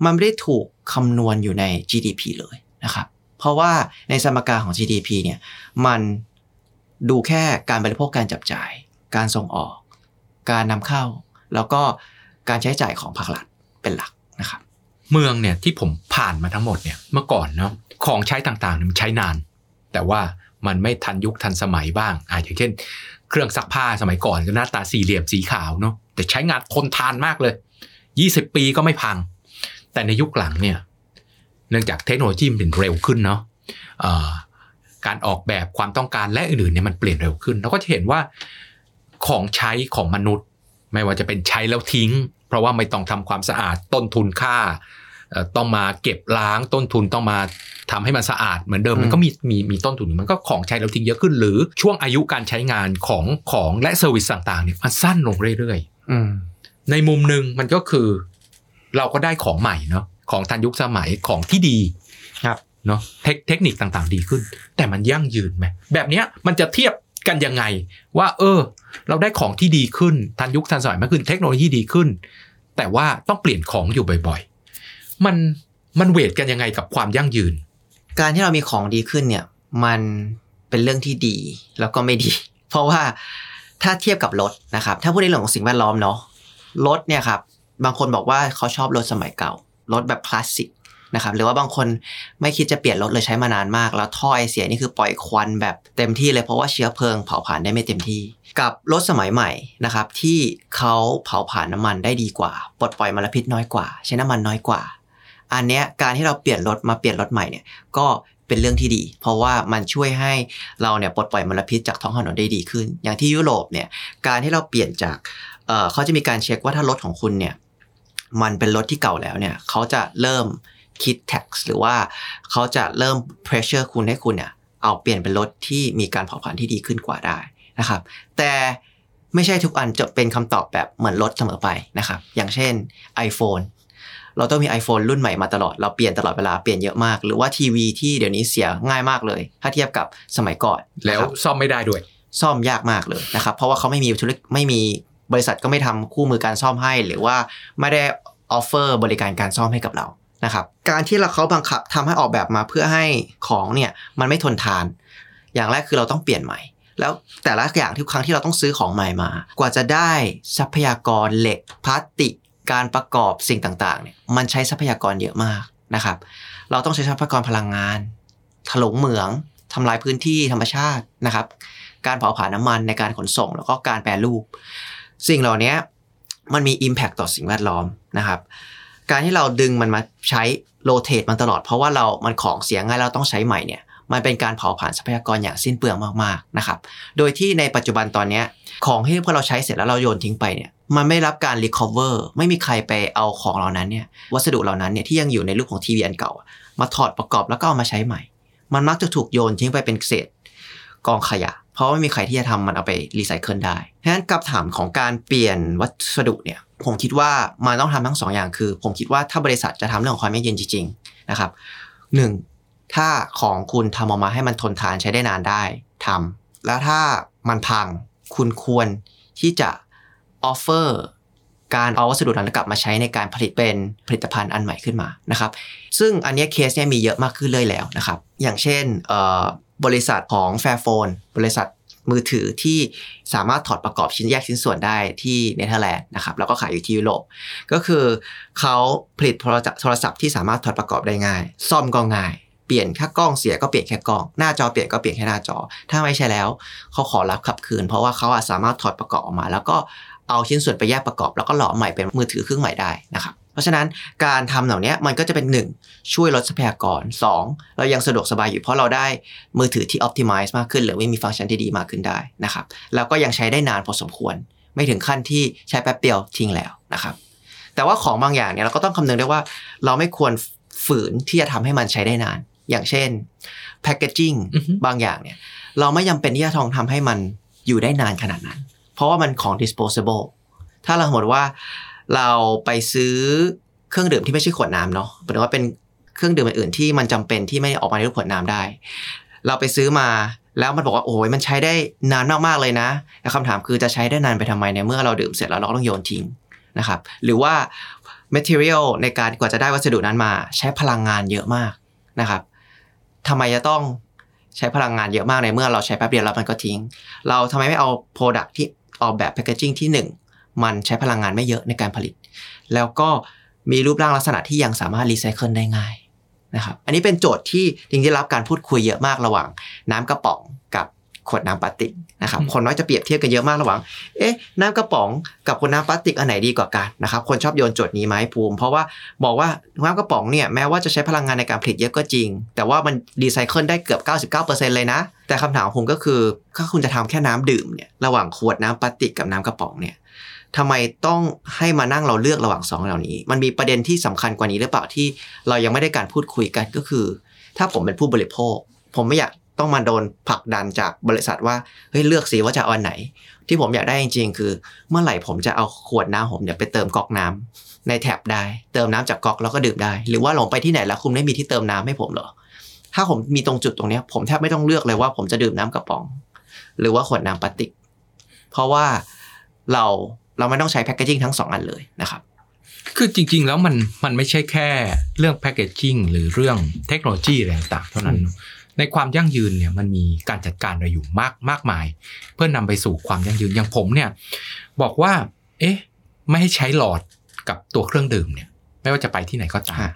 มันไม่ได้ถูกคำนวณอยู่ใน GDP เลยนะครับ เพราะว่าในสมการของ GDP เนี่ยมันดูแค่การบริโภคการจับจ่าย การส่งออก การนำเข้า แล้วก็การใช้จ่ายของภาครัฐเป็นหลักนะครับเมืองเนี่ยที่ผมผ่านมาทั้งหมดเนี่ยเมื่อก่อนเนาะของใช้ต่างๆมันใช้นาน แต่ว่ามันไม่ทันยุคทันสมัยบ้างอ่าอย่างเช่น เครื่องซักผ้าสมัยก่อนก็หน้าตาสี่เหลี่ยมสีขาวเนาะแต่ใช้งานทนทานมากเลย 20 ปีก็ไม่พัง แต่ในยุคหลังเนี่ย เนื่องจากเทคโนโลยีมันเร็วขึ้นเนาะเอ่อการออกแบบความต้องการและอื่นๆเนี่ยมันเปลี่ยนเร็วขึ้น เราก็จะเห็นว่าของใช้ของมนุษย์ ไม่ว่าจะเป็นใช้แล้วทิ้ง เพราะว่าไม่ต้องทำความสะอาดต้นทุนค่าเอ่อต้องมาเก็บล้างต้นทุนต้องมาทำให้มันสะอาดเหมือนเดิมอืมมันก็มีมีมีต้นทุนมันก็ของใช้แล้วทิ้งเยอะขึ้น หรือช่วงอายุการใช้งานของของและ service ต่างๆเนี่ยมันสั้นลงเรื่อยๆอืมในมุมหนึ่งมันก็คือ เราก็ได้ของใหม่เนาะ ของทันยุคสมัยของที่ดีครับเนาะเทคเทคนิคต่างๆ ดีขึ้น แต่มันยั่งยืนไหมแบบเนี้ยมันจะเทียบกันยังไง ว่า เออ เราได้ของที่ดีขึ้นทันยุคทันสมัยมากขึ้นเทคโนโลยีดีขึ้น แต่ว่าต้องเปลี่ยนของอยู่บ่อยๆ มันมันเวทกันยังไงกับความยั่งยืน การที่เรามีของดีขึ้นเนี่ย มันเป็นเรื่องที่ดีแล้วก็ไม่ดี เพราะว่าถ้าเทียบกับรถนะครับ ถ้าพูดในเรื่องของสิ่งแวดล้อมเนาะรถเนี่ยครับบางคนบอกว่าเขาชอบรถสมัยเก่า รถแบบคลาสสิกนะครับหรือว่าบางคนไม่คิดจะเปลี่ยนรถเลยใช้มานานมาก แล้วท่อไอเสียนี่คือปล่อยควันแบบเต็มที่เลยเพราะว่าเชื้อเพลิงเผาผลาญได้ไม่เต็มที่ กับรถสมัยใหม่นะครับที่เขาเผาผลาญน้ำมันได้ดีกว่า ปลดปล่อยมลพิษน้อยกว่า ใช้น้ำมันน้อยกว่า อันเนี้ยการที่เราเปลี่ยนรถมาเปลี่ยนรถใหม่เนี่ยก็เป็นเรื่องที่ดี เพราะว่ามันช่วยให้เราเนี่ยปลดปล่อยมลพิษจากท้องถนนได้ดีขึ้น อย่างที่ยุโรปเนี่ยการที่เราเปลี่ยนจากเเขาจะมีการเช็คว่าถ้ารถของคุณเนี่ย มันเป็นรถที่เก่าแล้วเนี่ยเขาจะเริ่มคิด tax หรือว่าเขาจะเริ่ม pressure คุณให้คุณเนี่ยเอาเปลี่ยนเป็นรถที่มีการเผาผลาญที่ดีขึ้นกว่าได้นะครับ แต่ไม่ใช่ทุกอันจะเป็นคำตอบแบบเหมือนรถเสมอไปนะครับ อย่างเช่น iPhone เราต้องมี iPhone รุ่นใหม่มาตลอด เราเปลี่ยนตลอดเวลาเปลี่ยนเยอะมาก หรือว่าทีวีที่เดี๋ยวนี้เสียง่ายมากเลย ถ้าเทียบกับสมัยก่อน แล้วนะครับซ่อมไม่ได้ด้วย ซ่อมยากมากเลยนะครับ เพราะว่าเขาไม่มีธุรกิจไม่มี บริษัทก็ไม่ทำคู่มือการซ่อมให้ หรือว่าไม่ได้ออฟเฟอร์บริการการซ่อมให้กับเรานะครับการที่เราเขาบังคับทำให้ออกแบบมาเพื่อให้ของเนี่ยมันไม่ทนทาน อย่างแรกคือเราต้องเปลี่ยนใหม่ แล้วแต่ละอย่างทุกครั้งที่เราต้องซื้อของใหม่มา กว่าจะได้ทรัพยากรเหล็กพลาสติกการประกอบสิ่งต่างๆเนี่ยมันใช้ทรัพยากรเยอะมากนะครับ เราต้องใช้ทรัพยากรพลังงาน ถลุงเหมืองทำลายพื้นที่ธรรมชาตินะครับ การเผาผลาญน้ำมันในการขนส่ง แล้วก็การแปรรูป สิ่งเหล่านี้มันมี Impact ต่อสิ่งแวดล้อมนะครับ การที่เราดึงมันมาใช้โรเตทมันตลอด เพราะว่าเรา มันของเสียง่ายเราต้องใช้ใหม่เนี่ยมันเป็นการเผาผลาญทรัพยากรอย่างสิ้นเปลืองมากๆนะครับ โดยที่ในปัจจุบันตอนนี้ของที่พอเราใช้เสร็จแล้วเราโยนทิ้งไปเนี่ยมันไม่รับการ recover ไม่มีใครไปเอาของเหล่านั้นเนี่ยวัสดุเหล่านั้นเนี่ยที่ยังอยู่ในรูปของทีวีอันเก่า มาถอดประกอบแล้วก็เอามาใช้ใหม่ มันมักจะถูกโยนทิ้งไปเป็นเศษกองขยะ เพราะไม่มีใครที่จะทำมันเอาไปรีไซเคิลได้ ฉะนั้นกับถามของการเปลี่ยนวัสดุเนี่ยผมคิดว่ามันต้องทำทั้งสองอย่างคือ ผมคิดว่าถ้าบริษัทจะทำเรื่องของความยั่งยืนจริงๆนะครับหนึ่งถ้าของคุณทำออกมาให้มันทนทานใช้ได้นานได้ทำแล้วถ้ามันพังคุณควรที่จะ offer การเอาวัสดุนั้นกลับมาใช้ในการผลิตเป็นผลิตภัณฑ์อันใหม่ขึ้นมานะครับ ซึ่งอันนี้เคสเนี่ยมีเยอะมากขึ้นเลยแล้วนะครับ อย่างเช่นบริษัทของ Fairphone บริษัท มือถือที่สามารถถอดประกอบชิ้นแยกชิ้นส่วนได้ที่เนเธอร์แลนด์นะครับแล้วก็ขายอยู่ที่ยุโรปก็คือเขาผลิตโทรศัพท์ที่สามารถถอดประกอบได้ง่าย ซ่อมก็ง่ายเปลี่ยนแค่กล้องเสียก็เปลี่ยนแค่กล้อง หน้าจอเปลี่ยนก็เปลี่ยนแค่หน้าจอ ถ้าไม่ใช่แล้วเขาขอรับขับคืน เพราะว่าเขาสามารถถอดประกอบออกมา แล้วก็เอาชิ้นส่วนไปแยกประกอบ แล้วก็หล่อใหม่เป็นมือถือเครื่องใหม่ได้นะครับ เพราะฉะนั้นการทำเหล่านี้มันก็จะเป็น 1 ช่วยลดทรัพยากร 2 เรายังสะดวกสบายอยู่เพราะเราได้มือถือที่ optimize มากขึ้น หรือว่ามีฟังก์ชันที่ดีมากขึ้นได้นะครับแล้วก็ยังใช้ได้นานพอสมควร ไม่ถึงขั้นที่ใช้แป๊บเดียวทิ้งแล้วนะครับ แต่ว่าของบางอย่างเนี่ยเราก็ต้องคำนึงด้วยว่า เราไม่ควรฝืนที่จะทำให้มันใช้ได้นาน อย่างเช่นแพคเกจจิ้งอือฮึบางอย่างเนี่ยเราไม่จำเป็นที่จะทองทำให้มันอยู่ได้นานขนาดนั้น เพราะว่ามันของ disposable ถ้าเราสมมติว่า เราไปซื้อเครื่องดื่มที่ไม่ใช่ขวดน้ำเนาะหรือว่าเป็นเครื่องดื่มอื่นที่มันจำเป็นที่ไม่ออกมาในรูปขวดน้ำได้ เราไปซื้อมาแล้วมันบอกว่าโอ้ยมันใช้ได้นานมากๆเลยนะแต่คำถามคือจะใช้ได้นานไปทำไมในเมื่อเราดื่มเสร็จแล้วเราต้องโยนทิ้งนะครับ หรือว่า material ในการกว่าจะได้วัสดุนั้นมา ใช้พลังงานเยอะมากนะครับทำไมจะต้องใช้พลังงานเยอะมากในเมื่อเราใช้แป๊บเดียวแล้วมันก็ทิ้ง เราทำไมไม่เอา product ที่ออกแบบ packaging ที่หนึ่ง มันใช้พลังงานไม่เยอะในการผลิต แล้วก็มีรูปร่างลักษณะที่ยังสามารถรีไซเคิลได้ง่ายนะครับอันนี้เป็นโจทย์ที่จริงๆได้รับการพูดคุยเยอะมากระหว่าง น้ำกระป๋องกับขวดน้ำพลาสติกนะครับคนน้อยจะเปรียบเทียบกันเยอะมากระหว่าง เอ๊ะ น้ำกระป๋องกับขวดน้ำพลาสติกอันไหนดีกว่ากันนะครับคนชอบโยนโจทย์นี้มาให้ภูมิ เพราะว่าบอกว่าน้ำกระป๋องเนี่ยแม้ว่าจะใช้พลังงานในการผลิตเยอะก็จริง แต่ว่ามันรีไซเคิลได้เกือบ 99%เลยนะ แต่คำถามของผมก็คือถ้าคุณจะทำแค่น้ำดื่มเนี่ยระหว่างขวดน้ำพลาสติกกับน้ำกระป๋องเนี่ย ทำไมต้องให้มานั่งเราเลือกระหว่างสองเหล่านี้ มันมีประเด็นที่สำคัญกว่านี้หรือเปล่าที่เรายังไม่ได้การพูดคุยกันก็คือ ถ้าผมเป็นผู้บริโภค ผมไม่อยากต้องมาโดนผลักดันจากบริษัทว่าเฮ้ยเลือกสิว่าจะเอาอันไหน ที่ผมอยากได้จริงๆ คือ เมื่อไหร่ผมจะเอาขวดน้ำผมเนี่ยไปเติมก๊อกน้ำในแท็บได้ เติมน้ำจากก๊อกแล้วก็ดื่มได้ หรือว่าหลงไปที่ไหนแล้วคุณไม่มีที่เติมน้ำให้ผมเหรอถ้าผมมีตรงจุดตรงเนี้ยผมแทบไม่ต้องเลือกเลยว่าผมจะดื่มน้ำกระป๋อง หรือว่าขวดน้ำพลาสติก เพราะว่าเรา เราไม่ต้องใช้แพคเกจิ้งทั้งสองอันเลยนะครับคือจริง ๆ แล้วมันมันไม่ใช่แค่เรื่องแพ c เกจจิ้งหรือเรื่องเทคโนโลยีอะไรต่างๆเท่านั้น ในความยั่งยืนเนี่ยมันมีการจัดการอะไรอยู่มากมากมาย เพื่อนำไปสู่ความยั่งยืนอย่างผมเนี่ยบอกว่า เอ๊ะ ไม่ให้ใช้หลอดกับตัวเครื่องดื่มเนี่ย ไม่ว่าจะไปที่ไหนก็ตามฮะ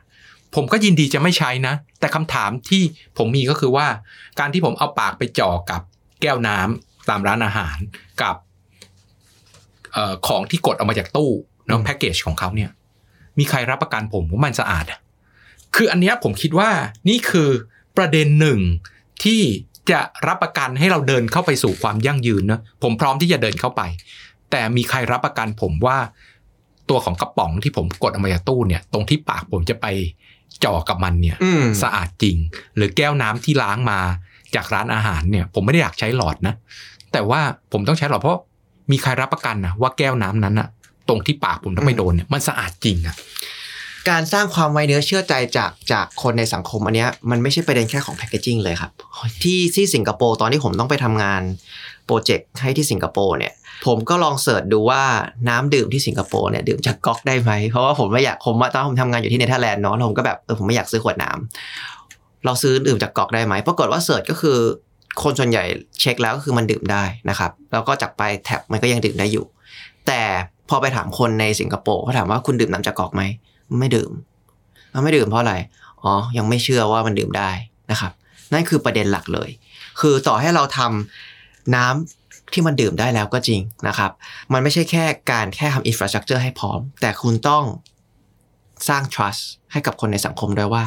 ผมก็ยินดีจะไม่ใช้นะ แต่คำถามที่ผมมีก็คือว่า การที่ผมเอาปากไปจ่อกับแก้วน้ำตามร้านอาหารกับเอ่อ ของที่กดออกมาจากตู้เนาะแพ็กเกจของเขาเนี่ย มีใครรับประกันผมว่ามันสะอาดอะคืออันเนี้ยผมคิดว่านี่คือประเด็นหนึ่งที่จะรับประกันให้เราเดินเข้าไปสู่ความยั่งยืนนะผมพร้อมที่จะเดินเข้าไป แต่มีใครรับประกันผมว่าตัวของกระป๋องที่ผมกดออกมาจากตู้เนี่ย ตรงที่ปากผมจะไปจ่อกับมันเนี่ยอืมสะอาดจริง หรือแก้วน้ำที่ล้างมาจากร้านอาหารเนี่ย ผมไม่ได้อยากใช้หลอดนะ แต่ว่าผมต้องใช้หลอดเพราะ มีใครรับประกันนะว่าแก้วน้ำนั้นอะตรงที่ปากผมถ้าไม่โดนเนี่ยมันสะอาดจริงอะการสร้างความไว้เนื้อเชื่อใจจากจากคนในสังคมอันเนี้ยมันไม่ใช่ประเด็นแค่ของ packaging เลยครับ ที่ที่สิงคโปร์ตอนที่ผมต้องไปทำงาน project ให้ที่สิงคโปร์เนี่ย ผมก็ลอง search ดูว่าน้ำดื่มที่สิงคโปร์เนี่ยดื่มจากก๊อกได้ไหมเพราะว่าผมไม่อยากผมว่าตอนผมทำงานอยู่ที่เนเธอร์แลนด์เนาะแล้วผมก็แบบเออผมไม่อยากซื้อขวดน้ำเราซื้อดื่มจากก๊อกได้ไหมปรากฏว่า search ก็คือ คนส่วนใหญ่เช็คแล้วก็คือมันดื่มได้นะครับ แล้วก็จากไปแท็บมันก็ยังดื่มได้อยู่ แต่พอไปถามคนในสิงคโปร์เขาถามว่าคุณดื่มน้ำจากกอกไหมไม่ดื่มเราไม่ดื่มเพราะอะไรอ๋อยังไม่เชื่อว่ามันดื่มได้นะครับ นั่นคือประเด็นหลักเลย คือต่อให้เราทำน้ำที่มันดื่มได้แล้วก็จริงนะครับ มันไม่ใช่แค่การแค่ทำอินฟราสตรักเจอร์ให้พร้อม แต่คุณต้องสร้าง trust ให้กับคนในสังคมด้วยว่า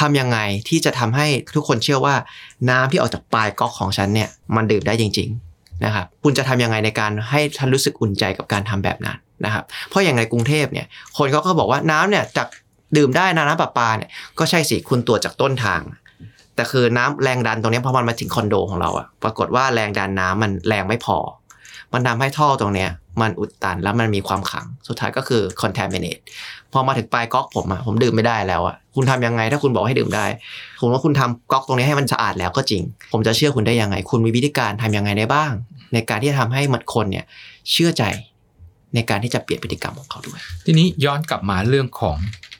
ทำยังไงที่จะทำให้ทุกคนเชื่อว่า น้ำที่ออกจากปลายก๊อกของฉันเนี่ยมันดื่มได้จริง ๆ นะครับ คุณจะทำยังไงในการให้ฉันรู้สึกอุ่นใจกับการทำแบบนั้นนะครับ เพราะอย่างในกรุงเทพเนี่ย คนเขาก็บอกว่าน้ำเนี่ยจากดื่มได้นะน้ำประปาเนี่ยก็ใช่สิคุณตรวจจากต้นทาง แต่คือน้ำแรงดันตรงนี้พอมันมาถึงคอนโดของเราอะปรากฏว่าแรงดันน้ำมันแรงไม่พอ มันทำให้ท่อตรงเนี้ยมันอุดตันแล้วมันมีความขังสุดท้ายก็คือ contaminate พอมาถึงปลายก๊อกผมอะผมดื่มไม่ได้แล้วอะคุณทำยังไงถ้าคุณบอกให้ดื่มได้ผมว่าคุณทำก๊อกตรงนี้ให้มันสะอาดแล้วก็จริง ผมจะเชื่อคุณได้ยังไง คุณมีวิธีการทำยังไงได้บ้าง ในการที่จะทำให้มันคนเนี่ยเชื่อใจในการที่จะเปลี่ยนพฤติกรรมของเขาด้วย ทีนี้ย้อนกลับมาเรื่องของ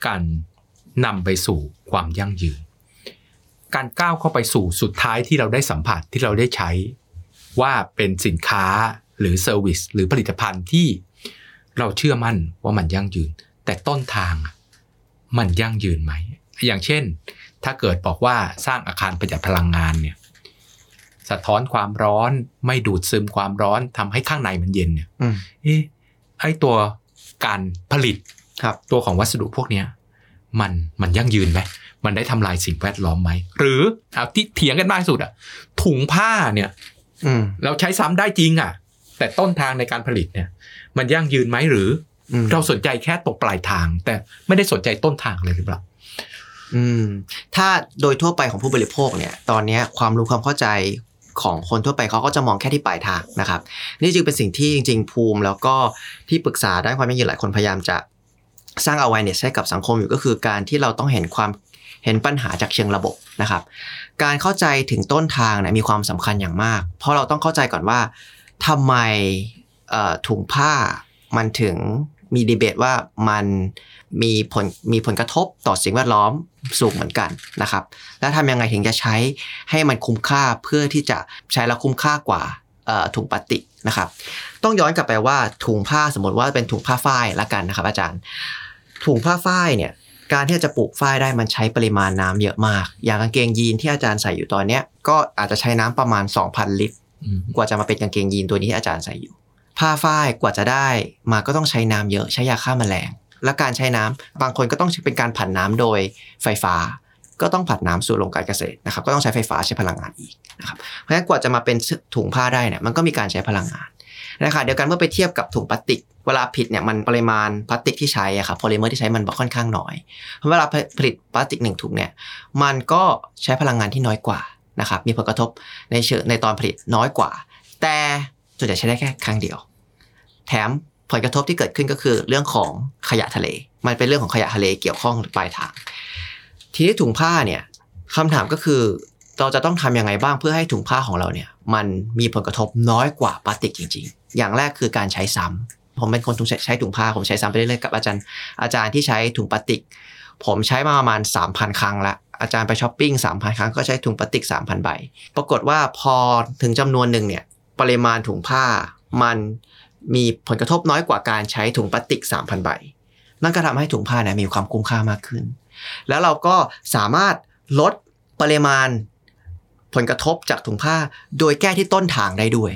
การนำไปสู่ความยั่งยืน การก้าวเข้าไปสู่สุดท้ายที่เราได้สัมผัสที่เราได้ใช้ว่าเป็นสินค้าหรือ service หรือผลิตภัณฑ์ที่เราเชื่อมั่นว่ามันยั่งยืน แต่ต้นทางอะมันยั่งยืนไหม อย่างเช่น ถ้าเกิดบอกว่าสร้างอาคารประหยัดพลังงานเนี่ย สะท้อนความร้อนไม่ดูดซึมความร้อนทำให้ข้างในมันเย็นเนี่ยอืมเอ๊ะไอตัวการผลิตครับ ตัวของวัสดุพวกเนี้ยมันมันยั่งยืนไหมมันได้ทำลายสิ่งแวดล้อมไหม หรือเอาที่เถียงกันมากที่สุดอะถุงผ้าเนี่ย อืมเราใช้ซ้ำได้จริงอะแต่ต้นทางในการผลิตเนี่ย มันยั่งยืนไหมหรืออืม เราสนใจแค่ตกปลายทาง แต่ไม่ได้สนใจต้นทางเลยหรือเปล่าอืมถ้าโดยทั่วไปของผู้บริโภคเนี่ย ตอนเนี้ยความรู้ความเข้าใจของคนทั่วไปเขาก็จะมองแค่ที่ปลายทางนะครับ นี่จึงเป็นสิ่งที่จริง ๆ ภูมิ แล้วก็ที่ปรึกษาด้านความยั่งยืนหลายคนพยายามจะสร้าง awareness ให้กับสังคมอยู่ก็คือการที่เราต้องเห็นความเห็นปัญหาจากเชิงระบบนะครับ การเข้าใจถึงต้นทางเนี่ยมีความสำคัญอย่างมาก เพราะเราต้องเข้าใจก่อนว่าทำไมเอ่อถุงผ้ามันถึง มีดีเบตว่ามันมีผลมีผลกระทบต่อสิ่งแวดล้อมสูงเหมือนกันนะครับ แล้วทำยังไงถึงจะใช้ให้มันคุ้มค่าเพื่อที่จะใช้แล้วคุ้มค่ากว่าเอ่อถุงพลาสติกนะครับ ต้องย้อนกลับไปว่าถุงผ้าสมมติว่าเป็นถุงผ้าฝ้ายละกันนะครับ อาจารย์ ถุงผ้าฝ้ายเนี่ยการที่จะปลูกฝ้ายได้มันใช้ปริมาณน้ำเยอะมาก อย่างกางเกงยีนที่อาจารย์ใส่อยู่ตอนเนี้ยก็อาจจะใช้น้ำประมาณ 2,000 ลิตรอืมกว่าจะมาเป็นกางเกงยีนตัวนี้ที่อาจารย์ใส่อยู่ ผ้าฝ้ายกว่าจะได้มาก็ต้องใช้น้ำเยอะใช้ยาฆ่าแมลง และการใช้น้ำบางคนก็ต้องเป็นการผันน้ำโดยไฟฟ้า ก็ต้องผันน้ำสู่โรงการเกษตรนะครับ ก็ต้องใช้ไฟฟ้าใช้พลังงานอีกนะครับเพราะฉะนั้นกว่าจะมาเป็นถุงผ้าได้เนี่ยมันก็มีการใช้พลังงานนะคะเดียวกันเมื่อไปเทียบกับถุงพลาสติก เวลาผลิตเนี่ยมันปริมาณพลาสติกที่ใช้อะครับโพลิเมอร์ที่ใช้มันค่อนข้างน้อยเพราะเวลาผลิตพลาสติกหนึ่งถุงเนี่ยมันก็ใช้พลังงานที่น้อยกว่านะครับมีผลกระทบในเชิงในตอนผลิตน้อยกว่า แต่ ส่วนใหญ่ใช้ได้แค่ครั้งเดียว แถมผลกระทบที่เกิดขึ้นก็คือเรื่องของขยะทะเล มันเป็นเรื่องของขยะทะเลเกี่ยวข้องปลายทาง ทีนี้ถุงผ้าเนี่ยคำถามก็คือเราจะต้องทำยังไงบ้างเพื่อให้ถุงผ้าของเราเนี่ย มันมีผลกระทบน้อยกว่าพลาสติกจริง ๆ อย่างแรกคือการใช้ซ้ำผมเป็นคนทุงใช้ถุงผ้าผมใช้ซ้ำไปเรื่อยๆกับอาจารย์อาจารย์ที่ใช้ถุงพลาสติก ผมใช้มาประมาณ 3,000 ครั้งละอาจารย์ไปช้อปปิ้ง3,000 ครั้งก็ใช้ถุงพลาสติก 3,000 ใบ ปรากฏว่าพอถึงจำนวนหนึ่งเนี่ย ปริมาณถุงผ้า มันมีผลกระทบน้อยกว่าการใช้ถุงพลาสติก 3,000 ใบ นั่นก็ทำให้ถุงผ้าเนี่ยมีความคุ้มค่ามากขึ้น แล้วเราก็สามารถลดปริมาณผลกระทบจากถุงผ้าโดยแก้ที่ต้นทางได้ด้วย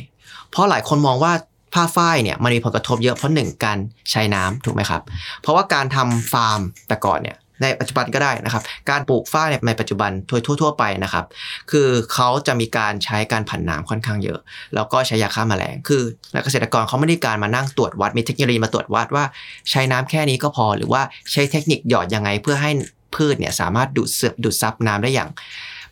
เพราะหลายคนมองว่าผ้าฝ้ายเนี่ยมันมีผลกระทบเยอะเพราะหนึ่งการใช้น้ำถูกไหมครับ เพราะว่าการทำฟาร์มแต่ก่อนเนี่ย ในปัจจุบันก็ได้นะครับ การปลูกฝ้ายในปัจจุบันทั่วทั่วๆไปนะครับ คือเขาจะมีการใช้การผันน้ำค่อนข้างเยอะ แล้วก็ใช้ยาฆ่าแมลง คือเกษตรกรเขาไม่ได้การมานั่งตรวจวัด มีเทคโนโลยีมาตรวจวัดว่าใช้น้ำแค่นี้ก็พอ หรือว่าใช้เทคนิคหยอดยังไงเพื่อให้พืชเนี่ยสามารถดูดซึมดูดซับน้ำได้อย่าง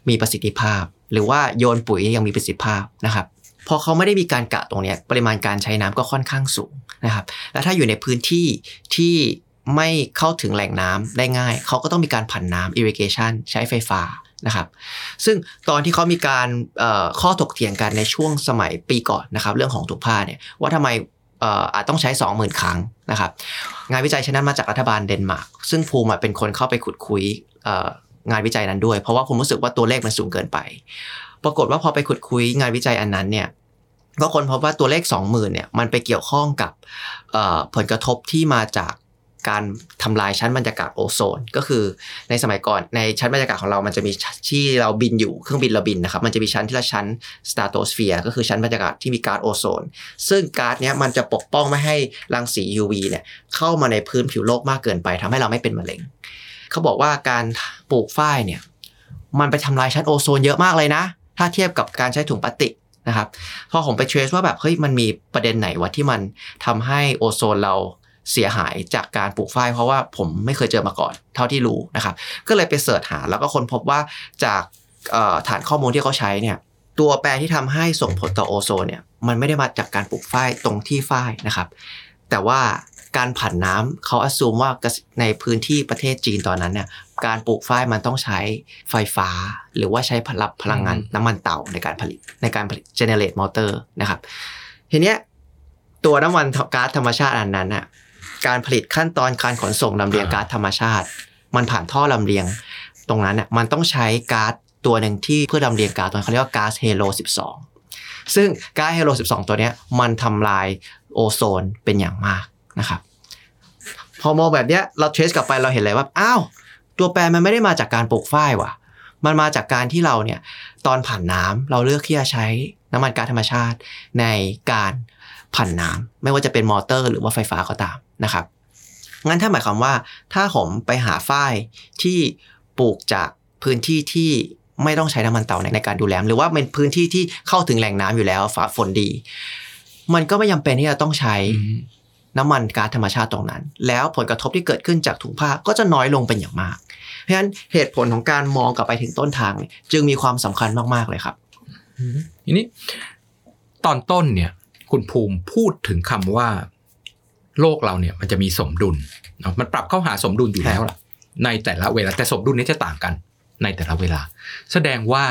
มีประสิทธิภาพ หรือว่าโยนปุ๋ยยังมีประสิทธิภาพนะครับพอเขาไม่ได้มีการกะตรงนี้ปริมาณการใช้น้ำก็ค่อนข้างสูงนะครับ แล้วถ้าอยู่ในพื้นที่ที่ ไม่เข้าถึงแหล่งน้ำได้ง่าย เขาก็ต้องมีการผันน้ำ irrigation ใช้ไฟฟ้านะครับ ซึ่งตอนที่เขามีการข้อถกเถียงกันในช่วงสมัยปีก่อนนะครับ เรื่องของถุงผ้าเนี่ยว่าทำไมอาจต้องใช้ 20,000 ครั้งนะครับ งานวิจัยชนั้นมาจากรัฐบาลเดนมาร์กซึ่งภูมิเป็นคนเข้าไปขุดคุยงานวิจัยนั้นด้วย เพราะว่าผมรู้สึกว่าตัวเลขมันสูงเกินไป ปรากฏว่าพอไปขุดคุยงานวิจัยอันนั้นเนี่ยก็คนพบว่าตัวเลข 20,000เนี่ยมันไปเกี่ยวข้องกับผลกระทบที่มาจาก การทำลายชั้นบรรยากาศโอโซน ก็คือในสมัยก่อนในชั้นบรรยากาศของเรามันจะมีที่เราบินอยู่เครื่องบินเราบินนะครับ มันจะมีชั้นที่ละชั้นstratosphere ก็คือชั้นบรรยากาศที่มีก๊าซโอโซน ซึ่งก๊าซเนี้ยมันจะปกป้องไม่ให้รังสี UV เนี่ยเข้ามาในพื้นผิวโลกมากเกินไปทำให้เราไม่เป็นมะเร็ง เขาบอกว่าการปลูกฝ้ายเนี่ยมันไปทำลายชั้นโอโซนเยอะมากเลยนะ ถ้าเทียบกับการใช้ถุงพลาสติกนะครับพอผมไป trace ว่าแบบเฮ้ยมันมีประเด็นไหนวะที่มันทำให้โอโซนเรา เสียหายจากการปลูกฝ้ายเพราะว่าผมไม่เคยเจอมาก่อนเท่าที่รู้นะครับ ก็เลยไป search หาแล้วก็ค้นพบว่าจากเอ่อฐานข้อมูลที่เขาใช้เนี่ยตัวแปรที่ทำให้ส่งผลต่อโอโซนเนี่ยมันไม่ได้มาจากการปลูกฝ้ายตรงที่ฝ้ายนะครับ แต่ว่าการผันน้ำเขาอ s ซูมว่าในพื้นที่ประเทศจีนตอนนั้นเนี่ยการปลูกฝ้ายมันต้องใช้ไฟฟ้า หรือว่าใช้พลังพลังงานน้ำมันเต่าในการผลิตในการผลิต generate motor นะครับทีเนี้ยตัวน้ำมันก๊าซธรรมชาติอันนั้นน่ะ การผลิตขั้นตอนการขนส่งลำเลียงก๊าซธรรมชาติ มันผ่านท่อลำเลียง ตรงนั้นน่ะมันต้องใช้ก๊าซตัวหนึ่งที่เพื่อลำเลียงก๊าซตัวเขาเรียกว่าก๊าซเฮโล 12 ซึ่งก๊าซเฮโล 12 ตัวเนี้ยมันทำลายโอโซนเป็นอย่างมากนะครับพอมองแบบเนี้ยเรา trace กลับไปเราเห็นเลยว่าอ้าวตัวแปรมันไม่ได้มาจากการปลูกฝ้ายว่ะ มันมาจากการที่เราเนี่ยตอนผันน้ำเราเลือกที่จะใช้น้ำมันก๊าซธรรมชาติในการผันน้ำไม่ว่าจะเป็นมอเตอร์หรือว่าไฟฟ้าก็ตาม นะครับงั้นถ้าหมายความว่าถ้าผมไปหาฝ้ายที่ปลูกจากพื้นที่ที่ไม่ต้องใช้น้ำมันเต่าในการดูแลหรือว่าเป็นพื้นที่ที่เข้าถึงแหล่งน้ำอยู่แล้วฝาฝนดี มันก็ไม่จาเป็นที่จะต้องใช้น้ำมันก๊าซธรรมชาติตรงนั้น แล้วผลกระทบที่เกิดขึ้นจากถุงผ้าก็จะน้อยลงเป็นอย่างมาก เพราะฉะนั้นเหตุผลของการมองกลับไปถึงต้นทาง จึงมีความสำคัญมากๆเลยครับทีนี้ตอนต้นเนี่ย คุณภูมิพูดถึงคำว่า โลกเราเนี่ยมันจะมีสมดุลมันปรับเข้าหาสมดุลอยู่แล้วล่ะในแต่ละเวลาแต่สมดุลนี้จะต่างกันในแต่ละเวลา แสดงว่า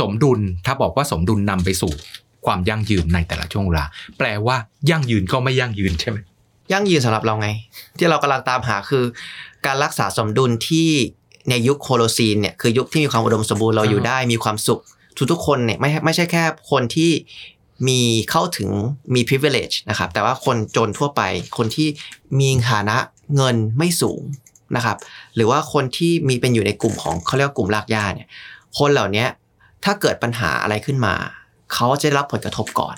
สมดุลถ้าบอกว่าสมดุลนำไปสู่ความยั่งยืนในแต่ละช่วงเวลา แปลว่ายั่งยืนก็ไม่ยั่งยืนใช่ไหมยั่งยืนสำหรับเราไง ที่เรากำลังตามหาคือ การรักษาสมดุลที่ในยุคโคโลซีนเนี่ยคือยุคที่มีความอุดมสมบูรณ์เราอยู่ได้มีความสุขทุกทุกคนเนี่ยไม่ไม่ใช่แค่คนที่ มีเข้าถึงมี privilege นะครับ แต่ว่าคนจนทั่วไป คนที่มีฐานะเงินไม่สูงนะครับ หรือว่าคนที่มีเป็นอยู่ในกลุ่มของเขาเรียกว่ากลุ่มรากหญ้าเนี่ย คนเหล่านี้ถ้าเกิดปัญหาอะไรขึ้นมา เขาจะรับผลกระทบก่อน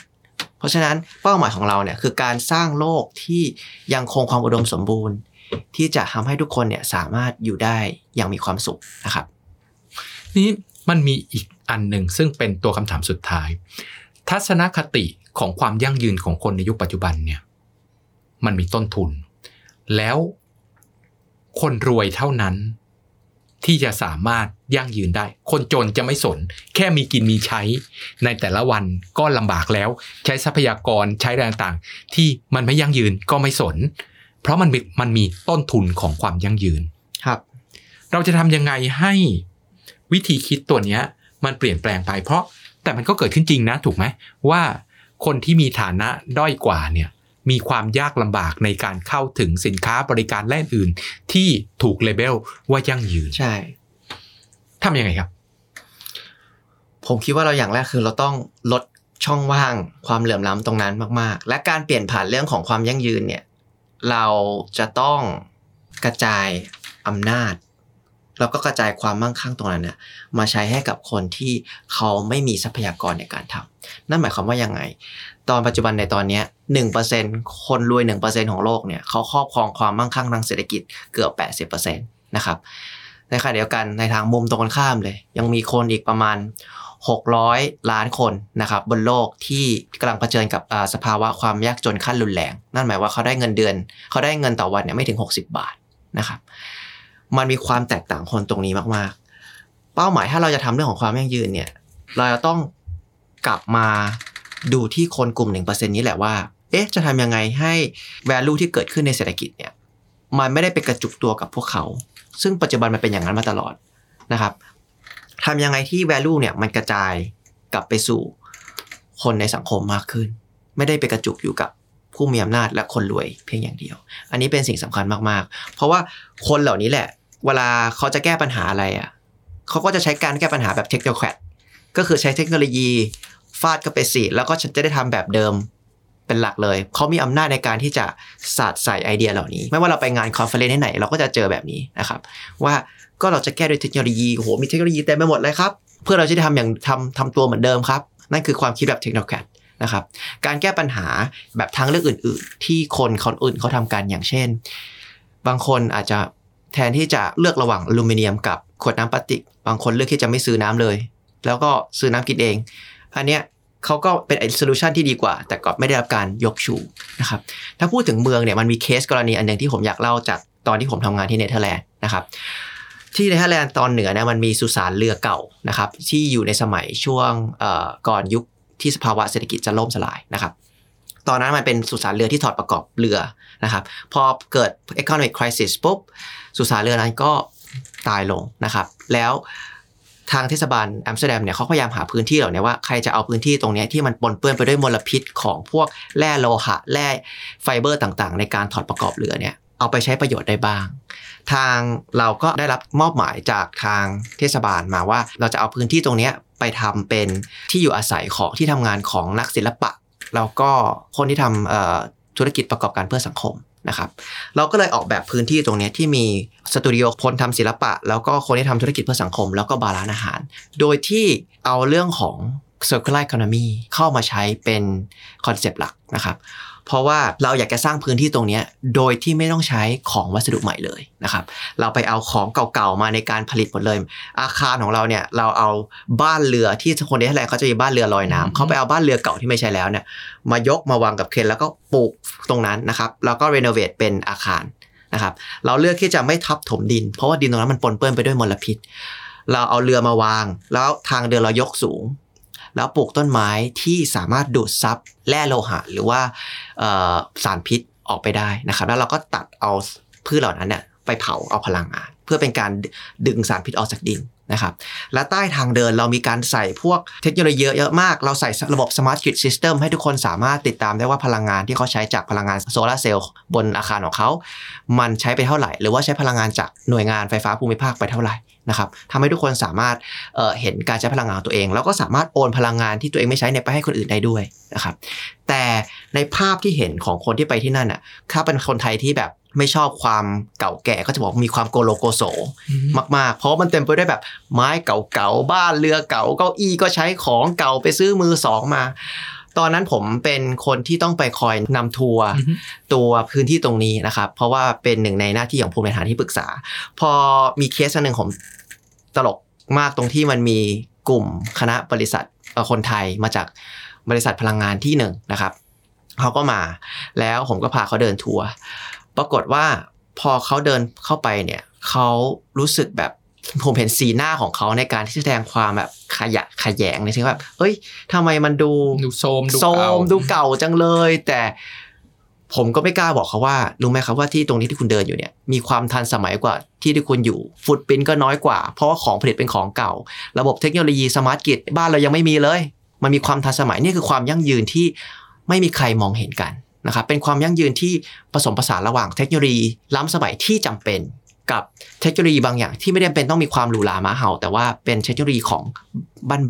เพราะฉะนั้นเป้าหมายของเราเนี่ยคือการสร้างโลกที่ยังคงความอุดมสมบูรณ์ ที่จะทำให้ทุกคนเนี่ยสามารถอยู่ได้อย่างมีความสุขนะครับ นี่มันมีอีกอันหนึ่งซึ่งเป็นตัวคำถามสุดท้าย ทัศนคติของความยั่งยืนของคนในยุคปัจจุบันเนี่ยมันมีต้นทุน แล้วคนรวยเท่านั้นที่จะสามารถยั่งยืนได้ คนจนจะไม่สน แค่มีกินมีใช้ ในแต่ละวันก็ลำบากแล้ว ใช้ทรัพยากรใช้แรงต่างที่มันไม่ยั่งยืนก็ไม่สน เพราะมันมันมีต้นทุนของความยั่งยืนครับ เราจะทำยังไงให้วิธีคิดตัวเนี้ยมันเปลี่ยนแปลงไป เพราะ แต่มันก็เกิดขึ้นจริงนะ ถูกไหมว่าคนที่มีฐานะด้อยกว่าเนี่ยมีความยากลำบากในการเข้าถึงสินค้าบริการแล่นอื่น ที่ถูกเลเบลว่ายั่งยืนใช่ทำยังไงครับ ผมคิดว่าเราอย่างแรกคือเราต้องลดช่องว่างความเหลื่อมล้ำตรงนั้นมาก ๆ และการเปลี่ยนผ่านเรื่องของความยั่งยืนเนี่ย เราจะต้องกระจายอำนาจ แล้วก็กระจายความมั่งคั่งตรงนั้นเนี่ยมาใช้ให้กับคนที่เขาไม่มีทรัพยากรในการทำนั่นหมายความว่ายังไง ตอนปัจจุบันในตอนนี้หนึ่งเปอร์เซ็นคนรวยหนึ่งเปอร์เซ็นของโลกเนี่ยเขาครอบครองความมั่งคั่งทางเศรษฐกิจเกือบแปดสิบเปอร์เซ็นต์นะครับในขณะเดียวกันในทางมุมตรงกันข้ามเลย ยังมีคนอีกประมาณ 600 ล้านคนนะครับบนโลกที่กำลังเผชิญกับสภาวะความยากจนขั้นรุนแรง นั่นหมายว่าเขาได้เงินเดือน เขาได้เงินต่อวันเนี่ยไม่ถึง 60 บาทนะครับ มันมีความแตกต่างคนตรงนี้มากๆ เป้าหมายถ้าเราจะทำเรื่องของความยั่งยืนเนี่ย เราจะต้องกลับมาดูที่คนกลุ่มหนึ่งเปอร์เซ็นนี้แหละว่า เอ๊ะ จะทำยังไงให้ value ที่เกิดขึ้นในเศรษฐกิจเนี่ย มันไม่ได้ไปกระจุกตัวกับพวกเขา ซึ่งปัจจุบันมันเป็นอย่างนั้นมาตลอดนะครับทำยังไงที่ value เนี่ยมันกระจายกลับไปสู่คนในสังคมมากขึ้น ไม่ได้ไปกระจุกอยู่กับผู้มีอำนาจและคนรวยเพียงอย่างเดียว อันนี้เป็นสิ่งสำคัญมากๆ เพราะว่าคนเหล่านี้แหละ เวลาเขาจะแก้ปัญหาอะไรอะเขาก็จะใช้การแก้ปัญหาแบบเทคโนโลยีก็คือใช้เทคโนโลยีฟาดก็ไปสิแล้วก็ฉันจะได้ทำแบบเดิมเป็นหลักเลย เขามีอำนาจในการที่จะสาดใส่ไอเดียเหล่านี้ ไม่ว่าเราไปงาน conference ที่ไหน เราก็จะเจอแบบนี้นะครับ ว่าก็เราจะแก้ด้วยเทคโนโลยีโหมีเทคโนโลยีเต็มไปหมดเลยครับ เพื่อเราจะได้ทำอย่างทำทำตัวเหมือนเดิมครับ นั่นคือความคิดแบบเทคโนโลยีนะครับการแก้ปัญหาแบบทางเลือกอื่น ๆ ที่คนคนอื่นเขาทำกันอย่างเช่น บางคนอาจจะ แทนที่จะเลือกระหว่างอลูมิเนียมกับขวดน้ำพลาสติก บางคนเลือกที่จะไม่ซื้อน้ำเลย แล้วก็ซื้อน้ำกินเอง อันเนี้ยเขาก็เป็นไอ solution ที่ดีกว่า แต่ก็ไม่ได้รับการยกชูนะครับ ถ้าพูดถึงเมืองเนี่ยมันมีเคสกรณีอันหนึ่งที่ผมอยากเล่าจากตอนที่ผมทำงานที่เนเธอร์แลนด์นะครับที่เนเธอร์แลนด์ตอนเหนือเนี่ยมันมีสุสานเรือเก่านะครับที่อยู่ในสมัยช่วงก่อนยุคที่สภาวะเศรษฐกิจจะล่มสลายนะครับตอนนั้นมันเป็นสุสานเรือที่ถอดประกอบเรือนะครับพอเกิด economic crisis ปุ๊บ สุสานเรือนั้นก็ตายลงนะครับ แล้วทางเทศบาลอัมสเตอร์ดัมเนี่ยเขาพยายามหาพื้นที่เหล่านี้ว่าใครจะเอาพื้นที่ตรงนี้ที่มันปนเปื้อนไปด้วยมลพิษของพวกแร่โลหะแร่ไฟเบอร์ต่างๆ ในการถอดประกอบเรือเนี่ยเอาไปใช้ประโยชน์ได้บ้าง ทางเราก็ได้รับมอบหมายจากทางเทศบาลมาว่า เราจะเอาพื้นที่ตรงนี้ไปทำเป็นที่อยู่อาศัยของที่ทำงานของนักศิลปะ แล้วก็คนที่ทำธุรกิจประกอบการเพื่อสังคม นะครับเราก็เลยออกแบบพื้นที่ตรงนี้ที่มีสตูดิโอคนทำศิลปะ แล้วก็คนที่ทำธุรกิจเพื่อสังคม แล้วก็บาร์ร้านอาหาร โดยที่เอาเรื่องของ circular economy เข้ามาใช้เป็นคอนเซปต์หลักนะครับ เพราะว่าเราอยากจะสร้างพื้นที่ตรงเนี้ยโดยที่ไม่ต้องใช้ของวัสดุใหม่เลยนะครับเราไปเอาของเก่าๆมาในการผลิตหมดเลย อาคารของเราเนี่ยเราเอาบ้านเรือที่คนในเนเธอร์แลนด์เขาจะมีบ้านเรือลอยน้ำเขาไปเอาบ้านเรือเก่าที่ไม่ใช้แล้วเนี่ยมายกมาวางกับเครนแล้วก็ปลูกตรงนั้นนะครับแล้วก็ renovate เป็นอาคารนะครับเราเลือกที่จะไม่ทับถมดิน เพราะว่าดินตรงนั้นมันปนเปื้อนไปด้วยมลพิษ เราเอาเรือมาวาง แล้วทางเดินเรายกสูง แล้วปลูกต้นไม้ที่สามารถดูดซับแร่โลหะ หรือว่าสารพิษออกไปได้นะครับ แล้วเราก็ตัดเอาพืชเหล่านั้นเนี่ยไปเผาเอาพลังงาน เพื่อเป็นการดึงสารพิษออกจากดิน นะครับและใต้ทางเดินเรามีการใส่พวกเทคโนโลยีเยอะมาก เราใส่ระบบ Smart Grid System ให้ทุกคนสามารถติดตามได้ว่าพลังงานที่เขาใช้จากพลังงานโซลาร์เซลล์บนอาคารของเขา มันใช้ไปเท่าไหร่ หรือว่าใช้พลังงานจากหน่วยงานไฟฟ้าภูมิภาคไปเท่าไหร่นะครับทำให้ทุกคนสามารถเเห็นการใช้พลังงานตัวเอง แล้วก็สามารถโอนพลังงานที่ตัวเองไม่ใช้เนี่ยไปให้คนอื่นได้ด้วยนะครับแต่ในภาพที่เห็นของคนที่ไปที่นั่นอะถ้าเป็นคนไทยที่แบบ ไม่ชอบความเก่าแก่ก็จะบอกมีความโกโลโกโสมากๆ เพราะมันเต็มไปด้วยแบบไม้เก่าๆ บ้านเรือเก่าเก้าอี้ก็ใช้ของเก่าไปซื้อมือสองมา ตอนนั้นผมเป็นคนที่ต้องไปคอยนำทัวร์อือฮึตัวพื้นที่ตรงนี้นะครับ เพราะว่าเป็นหนึ่งในหน้าที่ของผู้บริหารที่ปรึกษา พอมีเคสอันหนึ่งผมตลกมากตรงที่มันมีกลุ่มคณะบริษัทเอ่อคนไทยมาจากบริษัทพลังงานที่หนึ่งนะครับเขาก็มาแล้วผมก็พาเขาเดินทัวร์ ปรากฏว่าพอเขาเดินเข้าไปเนี่ยเขารู้สึกแบบผมเห็นสีหน้าของเขาในการที่จะแสดงความแบบขยะขยงในเชิงแบบเฮ้ยทำไมมันดูดูโทรมดูโทรมดูเก่าดูเก่าจังเลย แต่ผมก็ไม่กล้าบอกเขาว่ารู้ไหมครับว่าที่ตรงนี้ที่คุณเดินอยู่เนี่ยมีความทันสมัยกว่าที่ที่คุณอยู่ footprint ก็น้อยกว่า เพราะว่าของผลิตเป็นของเก่า ระบบเทคโนโลยี smart grid บ้านเรายังไม่มีเลย มันมีความทันสมัยนี่คือความยั่งยืนที่ไม่มีใครมองเห็นกัน นะครับเป็นความยั่งยืนที่ผสมผสานระหว่างเทคโนโลยี ล้ำสมัยที่จำเป็นกับเทคโนโลยีบางอย่างที่ไม่ได้เป็นต้องมีความหรูหรามาเห่า แต่ว่าเป็นเทคโนโลยีของ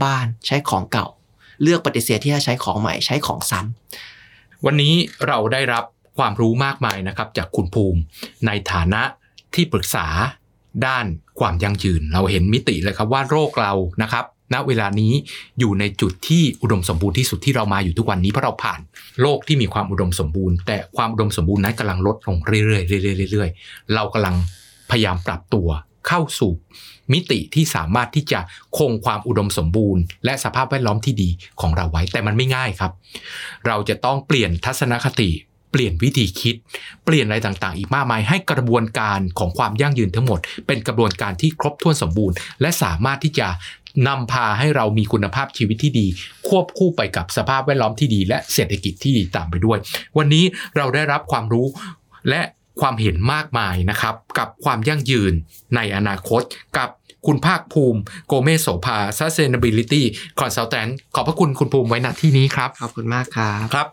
บ้านๆใช้ของเก่า เลือกปฏิเสธที่จะใช้ของใหม่ใช้ของซ้ำวันนี้เราได้รับความรู้มากมายนะครับ จากคุณภูมิ ในฐานะที่ปรึกษาด้านความยั่งยืน เราเห็นมิติเลยครับว่าโรคเรานะครับ ณเวลานี้อยู่ในจุดที่อุดมสมบูรณ์ที่สุดที่เรามาอยู่ทุกวันนี้เพราะเราผ่านโลกที่มีความอุดมสมบูรณ์ แต่ความอุดมสมบูรณ์นั้นกำลังลดลงเรื่อยๆเรื่อยๆเรื่อยๆเรากำลังพยายามปรับตัวเข้าสู่มิติที่สามารถที่จะคงความอุดมสมบูรณ์ และสภาพแวดล้อมที่ดีของเราไว้ แต่มันไม่ง่ายครับ เราจะต้องเปลี่ยนทัศนคติเปลี่ยนวิธีคิด เปลี่ยนอะไรต่างๆ อีกมากมาย ให้กระบวนการของความยั่งยืนทั้งหมด เป็นกระบวนการที่ครบถ้วนสมบูรณ์ และสามารถที่จะ นำพาให้เรามีคุณภาพชีวิตที่ดี ควบคู่ไปกับสภาพแวดล้อมที่ดี และเศรษฐกิจที่ดีตามไปด้วย วันนี้เราได้รับความรู้และความเห็นมากมายนะครับ กับความยั่งยืนในอนาคตกับคุณภาคภูมิโกเมศโสภา Sustainability Consultant ขอบพระคุณคุณภูมิไว้ณที่นี้ครับ ขอบคุณมากครับครับ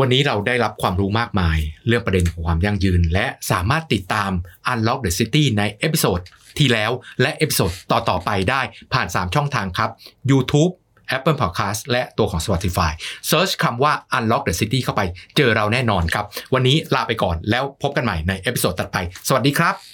วันนี้เราได้รับความรู้มากมาย เรื่องประเด็นของความยั่งยืน และสามารถติดตาม Unlock the City ใน episode ที่แล้ว และ episode ต่อ ๆ ไปได้ผ่าน 3 ช่องทางครับ YouTube Apple Podcast และตัวของ Spotify Search คำว่า Unlock the City เข้าไป เจอเราแน่นอนครับ วันนี้ลาไปก่อนแล้วพบกันใหม่ใน episode ถัดไป สวัสดีครับ